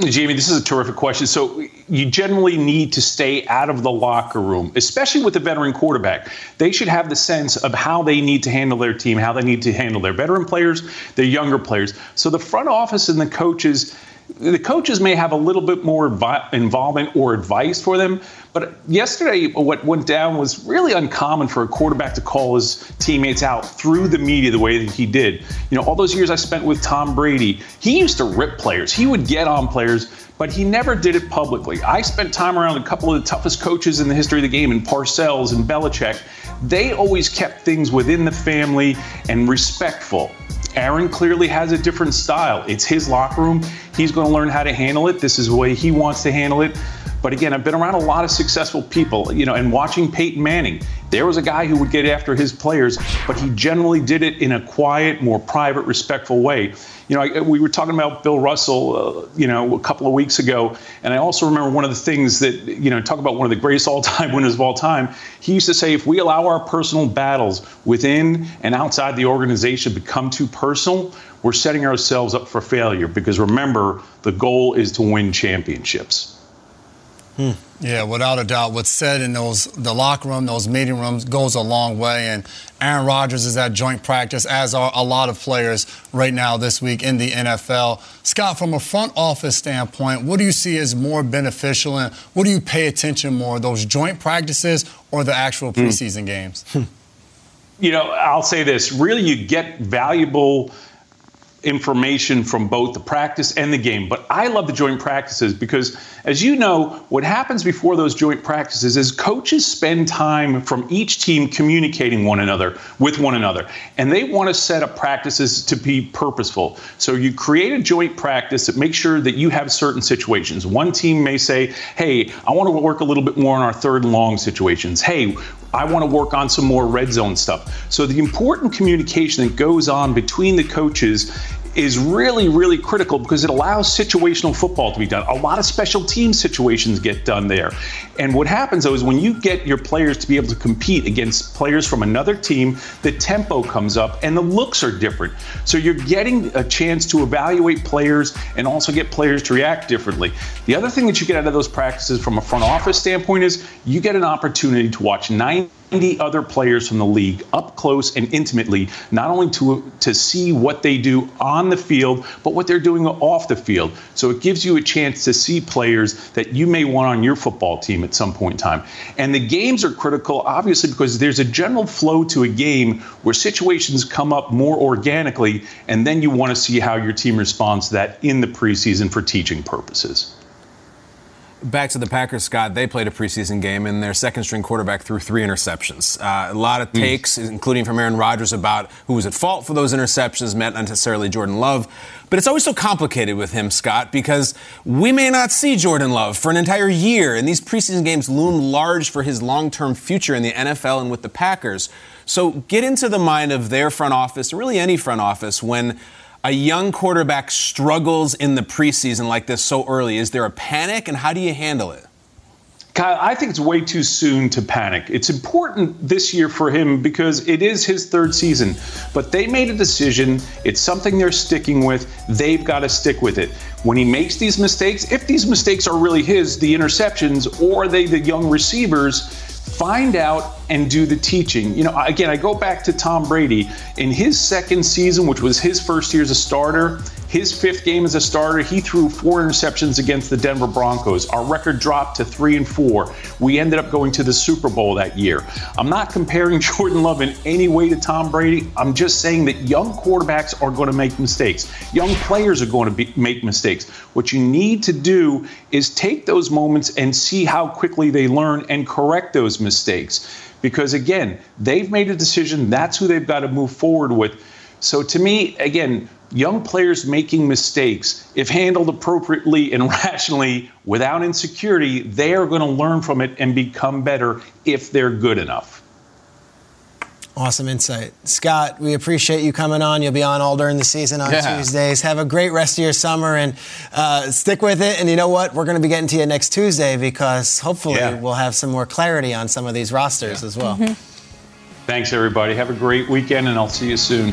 [SPEAKER 13] Jamie, this is a terrific question. So, you generally need to stay out of the locker room, especially with a veteran quarterback. They should have the sense of how they need to handle their team, how they need to handle their veteran players, their younger players. So, the front office and the coaches the coaches may have a little bit more involvement or advice for them. But yesterday, what went down was really uncommon for a quarterback to call his teammates out through the media the way that he did. You know, all those years I spent with Tom Brady, he used to rip players. He would get on players, but he never did it publicly. I spent time around a couple of the toughest coaches in the history of the game, in Parcells and Belichick. They always kept things within the family and respectful. Aaron clearly has a different style. It's his locker room. He's going to learn how to handle it. This is the way he wants to handle it. But again, I've been around a lot of successful people, you know, and watching Peyton Manning, there was a guy who would get after his players, but he generally did it in a quiet, more private, respectful way. You know, I, we were talking about Bill Russell, uh, you know, a couple of weeks ago, and I also remember one of the things that, you know, talk about one of the greatest all-time winners of all time. He used to say, if we allow our personal battles within and outside the organization become too personal, we're setting ourselves up for failure. Because remember, the goal is to win championships.
[SPEAKER 7] Hmm. Yeah, without a doubt, what's said in those the locker room, those meeting rooms, goes a long way. And Aaron Rodgers is at joint practice, as are a lot of players right now this week in the NFL. Scott, from a front office standpoint, what do you see as more beneficial, and what do you pay attention more, those joint practices or the actual hmm. preseason mm. games?
[SPEAKER 13] You know, I'll say this: really, you get valuable information from both the practice and the game. But I love the joint practices because, as you know, what happens before those joint practices is coaches spend time from each team communicating one another with one another, and they want to set up practices to be purposeful. So you create a joint practice that makes sure that you have certain situations. One team may say, "Hey, I want to work a little bit more on our third and long situations." Hey, I want to work on some more red zone stuff. So the important communication that goes on between the coaches is really, really critical because it allows situational football to be done. A lot of special team situations get done there. And what happens though is when you get your players to be able to compete against players from another team, the tempo comes up and the looks are different. So you're getting a chance to evaluate players and also get players to react differently. The other thing that you get out of those practices from a front office standpoint is you get an opportunity to watch nine 90 other players from the league up close and intimately, not only to, to see what they do on the field, but what they're doing off the field. So it gives you a chance to see players that you may want on your football team at some point in time. And the games are critical, obviously, because there's a general flow to a game where situations come up more organically, and then you want to see how your team responds to that in the preseason for teaching purposes
[SPEAKER 2] back to the Packers, Scott, they played a preseason game, and their second string quarterback threw three interceptions. Uh, a lot of hmm. takes, mm. including from Aaron Rodgers, about who was at fault for those interceptions, not necessarily Jordan Love. But it's always so complicated with him, Scott, because we may not see Jordan Love for an entire year, and these preseason games loom large for his long term future in the NFL and with the Packers. So get into the mind of their front office, really any front office, when a young quarterback struggles in the preseason like this so early? Is there a panic, and how do you handle it?
[SPEAKER 13] Kyle, I think it's way too soon to panic. It's important this year for him because it is his third season. But they made a decision. It's something they're sticking with. They've got to stick with it. When he makes these mistakes, if these mistakes are really his, the interceptions, or are they the young receivers, find out and do the teaching. You know, again, I go back to Tom Brady. In his second season, which was his first year as a starter, his fifth game as a starter, he threw four interceptions against the Denver Broncos. Our record dropped to three and four. We ended up going to the Super Bowl that year. I'm not comparing Jordan Love in any way to Tom Brady. I'm just saying that young quarterbacks are going to make mistakes. Young players are going to be, make mistakes. What you need to do is take those moments and see how quickly they learn and correct those mistakes. Because again, they've made a decision. That's who they've got to move forward with. So to me, again, young players making mistakes, if handled appropriately and rationally without insecurity, they are going to learn from it and become better if they're good enough.
[SPEAKER 5] Awesome insight. Scott, we appreciate you coming on. You'll be on all during the season on yeah. Tuesdays. Have a great rest of your summer and uh, stick with it. And you know what? We're going to be getting to you next Tuesday because hopefully yeah. we'll have some more clarity on some of these rosters yeah. as well. Mm-hmm.
[SPEAKER 13] Thanks, everybody. Have a great weekend, and I'll see you soon.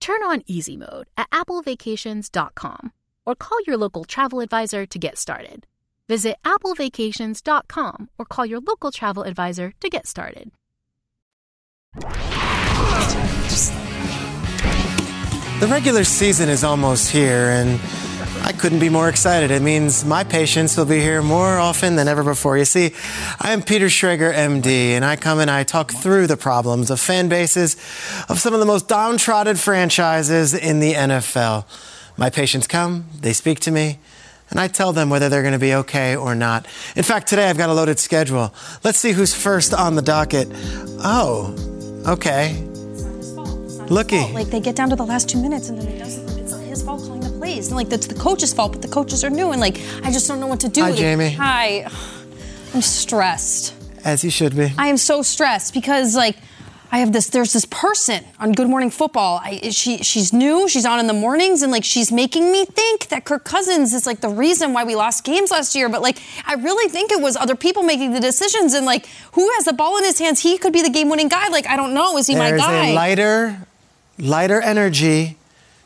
[SPEAKER 1] Turn on easy mode at applevacations.com or call your local travel advisor to get started. Visit applevacations.com or call your local travel advisor to get started.
[SPEAKER 5] The regular season is almost here, and I couldn't be more excited. It means my patients will be here more often than ever before. You see, I am Peter Schrager, MD, and I come and I talk through the problems of fan bases of some of the most downtrodden franchises in the NFL. My patients come, they speak to me, and I tell them whether they're going to be okay or not. In fact, today I've got a loaded schedule. Let's see who's first on the docket. Oh, okay. Looky.
[SPEAKER 6] Like they get down to the last two minutes and then it doesn't. Plays, and like that's the coach's fault. But the coaches are new, and like I just don't know what to do.
[SPEAKER 5] Hi,
[SPEAKER 6] with it.
[SPEAKER 5] Jamie.
[SPEAKER 6] Hi. I'm stressed.
[SPEAKER 5] As you should be.
[SPEAKER 6] I am so stressed because like I have this. There's this person on Good Morning Football. I, she she's new. She's on in the mornings, and like she's making me think that Kirk Cousins is like the reason why we lost games last year. But like I really think it was other people making the decisions, and like who has the ball in his hands? He could be the game-winning guy. Like I don't know. Is he my
[SPEAKER 5] There's
[SPEAKER 6] guy?
[SPEAKER 5] a lighter, lighter energy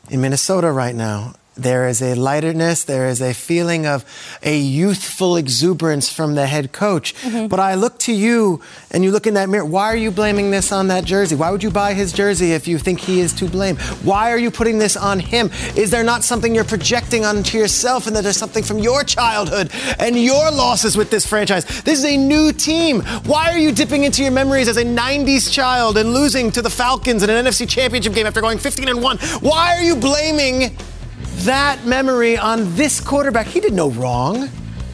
[SPEAKER 5] in Minnesota right now. There is a lightness, there is a feeling of a youthful exuberance from the head coach.
[SPEAKER 6] Mm-hmm.
[SPEAKER 5] But I look to you and you look in that mirror. Why are you blaming this on that jersey? Why would you buy his jersey if you think he is to blame? Why are you putting this on him? Is there not something you're projecting onto yourself and that there's something from your childhood and your losses with this franchise? This is a new team. Why are you dipping into your memories as a 90s child and losing to the Falcons in an NFC championship game after going 15 and 1? Why are you blaming that memory on this quarterback? He did no wrong.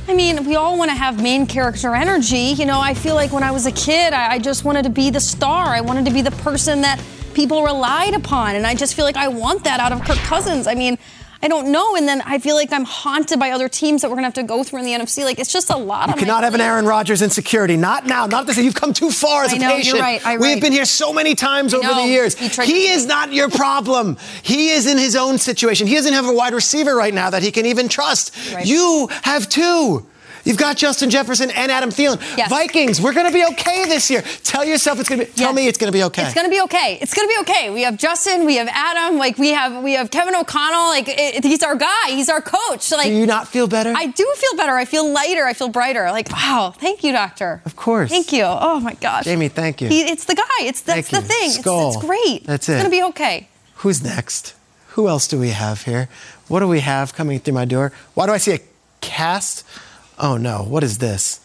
[SPEAKER 6] I mean, we all want to have main character energy. You know, I feel like when I was a kid, I, I just wanted to be the star. I wanted to be the person that people relied upon. And I just feel like I want that out of Kirk Cousins. I mean, I don't know. And then I feel like I'm haunted by other teams that we're going to have to go through in the NFC. Like, it's just a lot
[SPEAKER 5] You cannot have an Aaron Rodgers insecurity. Not now. Not this. Year. You've come too far as
[SPEAKER 6] I
[SPEAKER 5] a
[SPEAKER 6] know, you're right,
[SPEAKER 5] We've
[SPEAKER 6] right.
[SPEAKER 5] been here so many times
[SPEAKER 6] I
[SPEAKER 5] over
[SPEAKER 6] know.
[SPEAKER 5] the years.
[SPEAKER 6] He
[SPEAKER 5] He is not your problem. He is in his own situation. He doesn't have a wide receiver right now that he can even trust.
[SPEAKER 6] Right.
[SPEAKER 5] You have two. You've got Justin Jefferson and Adam Thielen.
[SPEAKER 6] Yes.
[SPEAKER 5] Vikings, we're going to be okay this year. Tell yourself it's going to be. Tell
[SPEAKER 6] Yes.
[SPEAKER 5] me it's going to be okay.
[SPEAKER 6] It's gonna be okay. It's gonna be okay. We have Justin. We have Adam. Like we have we have Kevin O'Connell. Like it, he's our guy. He's our coach. Like
[SPEAKER 5] do you not feel better?
[SPEAKER 6] I do feel better. I feel lighter. I feel brighter. Like wow. Thank you, doctor.
[SPEAKER 5] Of course.
[SPEAKER 6] Thank you. Oh my gosh.
[SPEAKER 5] Jamie, thank you.
[SPEAKER 6] He, it's the guy. It's that's the thing. It's,
[SPEAKER 5] Skull.
[SPEAKER 6] it's great.
[SPEAKER 5] That's it.
[SPEAKER 6] it's gonna be okay.
[SPEAKER 5] Who's next? Who else do we have here? What do we have coming through my door? Why do I see a cast? Oh no, what is this?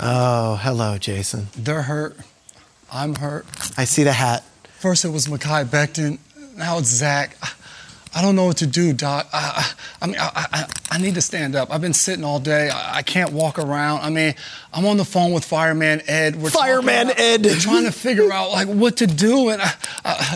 [SPEAKER 5] Oh, hello, Jason.
[SPEAKER 7] They're hurt. I'm hurt.
[SPEAKER 5] I see the hat.
[SPEAKER 7] First it was Mekhi Becton. Now it's Zach. I- don't know what to do, Doc. I, I, I mean, I, I, I need to stand up. I've been sitting all day. I, I can't walk around. I mean, I'm on the phone with Fireman Ed. We're
[SPEAKER 5] Fireman
[SPEAKER 7] about-
[SPEAKER 5] Ed.
[SPEAKER 7] We're trying to figure out like what to do, and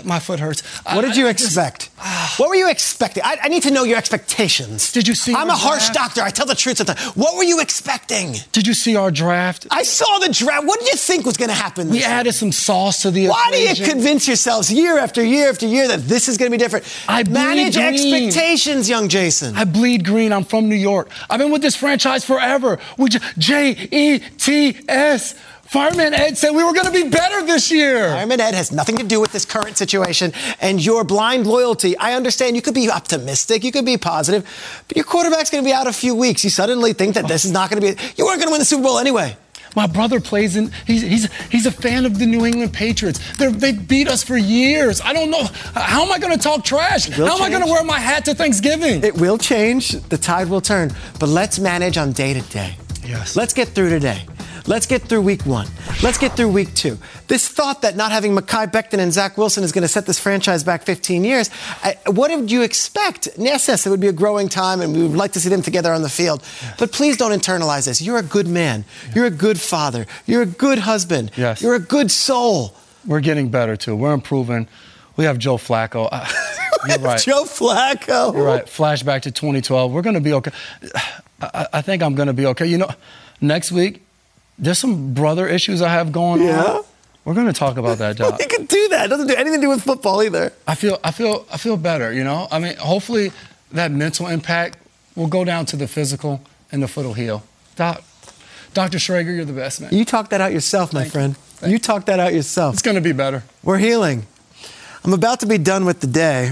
[SPEAKER 7] my foot hurts.
[SPEAKER 5] What did you expect? Ah. what were you expecting? I, I need to know your expectations.
[SPEAKER 7] Did you see
[SPEAKER 5] I'm a harsh
[SPEAKER 7] draft?
[SPEAKER 5] doctor. I tell the truth sometimes. What were you expecting?
[SPEAKER 7] Did you see our draft?
[SPEAKER 5] I saw the draft. What did you think was going to happen?
[SPEAKER 7] We
[SPEAKER 5] year?
[SPEAKER 7] added some sauce to the
[SPEAKER 5] Why do you convince yourselves year after year after year that this is going to be different?
[SPEAKER 7] I bleed
[SPEAKER 5] Manage expectations, young Jason.
[SPEAKER 7] I bleed green. I'm from New York. I've been with this franchise forever. We J E T S. Fireman Ed said we were going to be better this year.
[SPEAKER 5] Fireman Ed has nothing to do with this current situation and your blind loyalty. I understand you could be optimistic, you could be positive, but your quarterback's going to be out a few weeks. You suddenly think that this is not going to be. You weren't going to win the Super Bowl anyway.
[SPEAKER 7] My brother plays in. He's he's he's a fan of the New England Patriots. They're, they beat us for years. I don't know how am I going to talk trash. How am I going to wear my hat to Thanksgiving?
[SPEAKER 5] It will change. The tide will turn. But let's manage on day to day.
[SPEAKER 7] Yes.
[SPEAKER 5] Let's get through today. Let's get through week one. Let's get through week two. This thought that not having Mekhi Becton and Zach Wilson is going to set this franchise back 15 years, I, what did you expect? Yes, yes, it would be a growing time and we would like to see them together on the field. But please don't internalize this. You're a good man. You're a good father. You're a good husband.
[SPEAKER 7] Yes.
[SPEAKER 5] You're a good soul.
[SPEAKER 7] We're getting better too. We're improving. We have Joe Flacco. You're right.
[SPEAKER 5] Joe Flacco.
[SPEAKER 7] You're right. Flashback to 2012. We're going to be okay. I, I think I'm going to be okay. You know, next week, there's some brother issues I have going
[SPEAKER 5] Yeah?
[SPEAKER 7] on. We're going to talk about that, Doc.
[SPEAKER 5] You can do that. It doesn't do anything to do with football either.
[SPEAKER 7] I feel, I feel, I feel better. You know, I mean, hopefully that mental impact will go down to the physical, and the foot will heal. Doc, Dr. Schrager, you're the best man.
[SPEAKER 5] You talk that out yourself, my friend. You talk that out yourself.
[SPEAKER 7] It's going to be better.
[SPEAKER 5] We're healing. I'm about to be done with the day,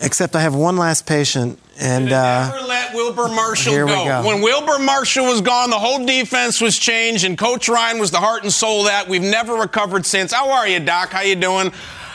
[SPEAKER 5] except I have one last patient, and uh,
[SPEAKER 2] Never let Wilber Marshall
[SPEAKER 5] here we
[SPEAKER 2] go.
[SPEAKER 5] go.
[SPEAKER 2] When Wilber Marshall was gone, the whole defense was changed, and Coach Ryan was the heart and soul of that. We've never recovered since. How are you, Doc? How you doing?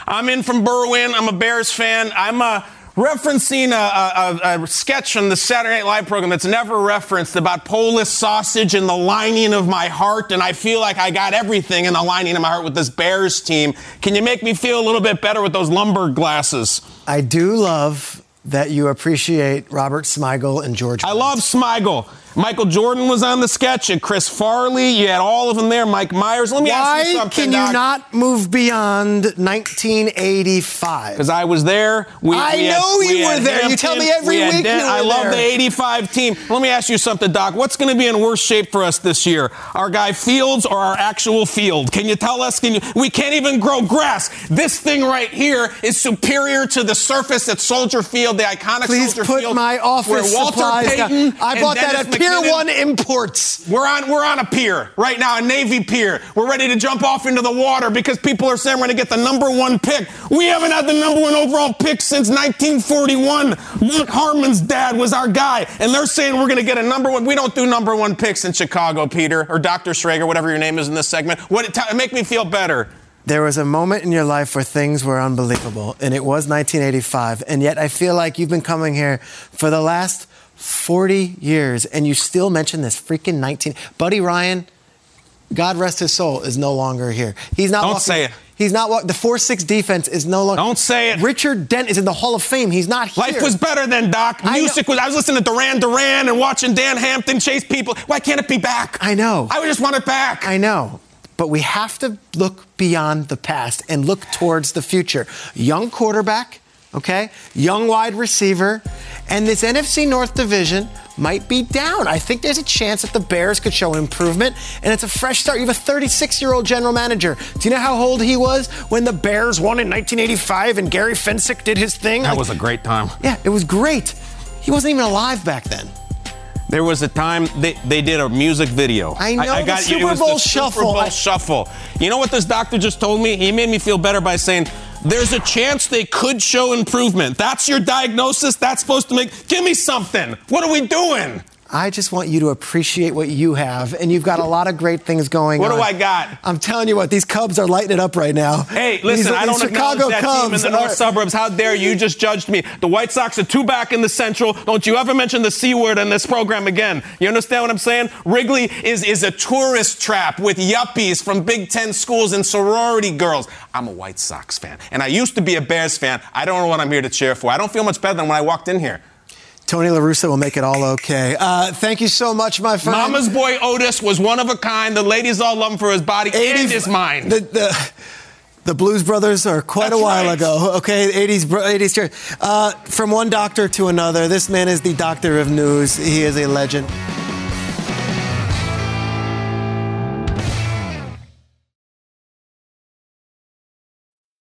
[SPEAKER 2] I'm in from Berwyn. I'm a Bears fan. I'm uh, referencing a, a, a, a sketch from the Saturday Night Live program that's never referenced about Polish sausage and the lining of my heart, and I feel like I got everything in the lining of my heart with this Bears team. Can you make me feel a little bit better with those lumber glasses?
[SPEAKER 5] I do love that you appreciate Robert Smigel and George.
[SPEAKER 2] I love Smigel. Michael Jordan was on the sketch, and Chris Farley. You had all of them there. Mike Myers. Let me ask you
[SPEAKER 5] Why
[SPEAKER 2] something.
[SPEAKER 5] can you not move beyond 1985?
[SPEAKER 2] Because I was there. We,
[SPEAKER 5] I
[SPEAKER 2] we had-
[SPEAKER 5] know
[SPEAKER 2] we
[SPEAKER 5] you were
[SPEAKER 2] had
[SPEAKER 5] there. You tell me every
[SPEAKER 2] we
[SPEAKER 5] week
[SPEAKER 2] Den-
[SPEAKER 5] were
[SPEAKER 2] I love the 85 team. Let me ask you something, Doc. What's going to be in worse shape for us this year? Our guy Fields or our actual field? Can you tell us? Can you? We can't even grow grass. This thing right here is superior to the surface at Soldier Field, the iconic
[SPEAKER 5] Please
[SPEAKER 2] Soldier
[SPEAKER 5] put
[SPEAKER 2] Field.
[SPEAKER 5] my office
[SPEAKER 2] where Walter
[SPEAKER 5] supplies down.
[SPEAKER 2] Payton
[SPEAKER 5] I bought that at Pier
[SPEAKER 2] McKinnon-
[SPEAKER 5] 1 Imports.
[SPEAKER 2] we're on we're on a pier right now, a Navy pier. We're ready to jump off into the water because people are saying we're going to get the number one pick. We haven't had the number one overall pick since 1941. Mark Harmon's dad was our guy, and they're saying we're going to get a number one. We don't do number one picks in Chicago, Peter or Dr. Schrager, whatever your name is in this segment. What t- make me feel better?
[SPEAKER 5] There was a moment in your life where things were unbelievable, and it was 1985. And yet, I feel like you've been coming here for the last 40 years, and you still mention this freaking 19. Buddy Ryan, God rest his soul, is no longer here. He's not.
[SPEAKER 2] Don't
[SPEAKER 5] walking-
[SPEAKER 2] say it.
[SPEAKER 5] He's not. wa- The four-six defense is no longer.
[SPEAKER 2] Don't say it.
[SPEAKER 5] Richard Dent is in the Hall of Fame. He's not here.
[SPEAKER 2] Life was better then, Doc.
[SPEAKER 5] I.
[SPEAKER 2] Music was. I was listening to Duran Duran and watching Dan Hampton chase people. Why can't it be back?
[SPEAKER 5] I know.
[SPEAKER 2] I would just want it back.
[SPEAKER 5] I know. But we have to look beyond the past and look towards the future. Young quarterback, okay? Young wide receiver. And this NFC North division might be down. I think there's a chance that the Bears could show improvement, and it's a fresh start. You have a 36 year old general manager. Do you know how old he was when the Bears won in 1985 and Gary Fencik did his thing?
[SPEAKER 2] That
[SPEAKER 5] Like-
[SPEAKER 2] was a great time.
[SPEAKER 5] yeah, it was great. He wasn't even alive back then.
[SPEAKER 2] There was a time they, they did a music video.
[SPEAKER 5] I know, the
[SPEAKER 2] got you. It
[SPEAKER 5] Super Bowl
[SPEAKER 2] the
[SPEAKER 5] shuffle.
[SPEAKER 2] Super Bowl
[SPEAKER 5] I-
[SPEAKER 2] shuffle. You know what this doctor just told me? He made me feel better by saying, "There's a chance they could show improvement." That's your diagnosis. That's supposed to make. Give me something. What are we doing?
[SPEAKER 5] I just want you to appreciate what you have, and you've got a lot of great things going
[SPEAKER 2] What
[SPEAKER 5] on.
[SPEAKER 2] do I got?
[SPEAKER 5] I'm telling you what, these Cubs are lighting it up right now.
[SPEAKER 2] Hey, listen,
[SPEAKER 5] These-
[SPEAKER 2] I don't
[SPEAKER 5] Chicago
[SPEAKER 2] that
[SPEAKER 5] Cubs
[SPEAKER 2] team in the north
[SPEAKER 5] are-
[SPEAKER 2] suburbs. How dare you? You just judged me. The White Sox are two back in the Central. Don't you ever mention the C word in this program again. You understand what I'm saying? Wrigley is, is a tourist trap with yuppies from Big Ten schools and sorority girls. I'm a White Sox fan, and I used to be a Bears fan. I don't know what I'm here to cheer for. I don't feel much better than when I walked in here.
[SPEAKER 5] Tony La Russa will make it all okay. Uh, thank you so much, my friend.
[SPEAKER 2] Mama's boy Otis was one of a kind. The ladies all love him for his body and his mind.
[SPEAKER 5] The, the, the Blues Brothers are quite
[SPEAKER 2] That's
[SPEAKER 5] a while
[SPEAKER 2] right.
[SPEAKER 5] ago. Okay, 80s, 80s. chair. Uh, from one doctor to another, this man is the doctor of news. He is a legend.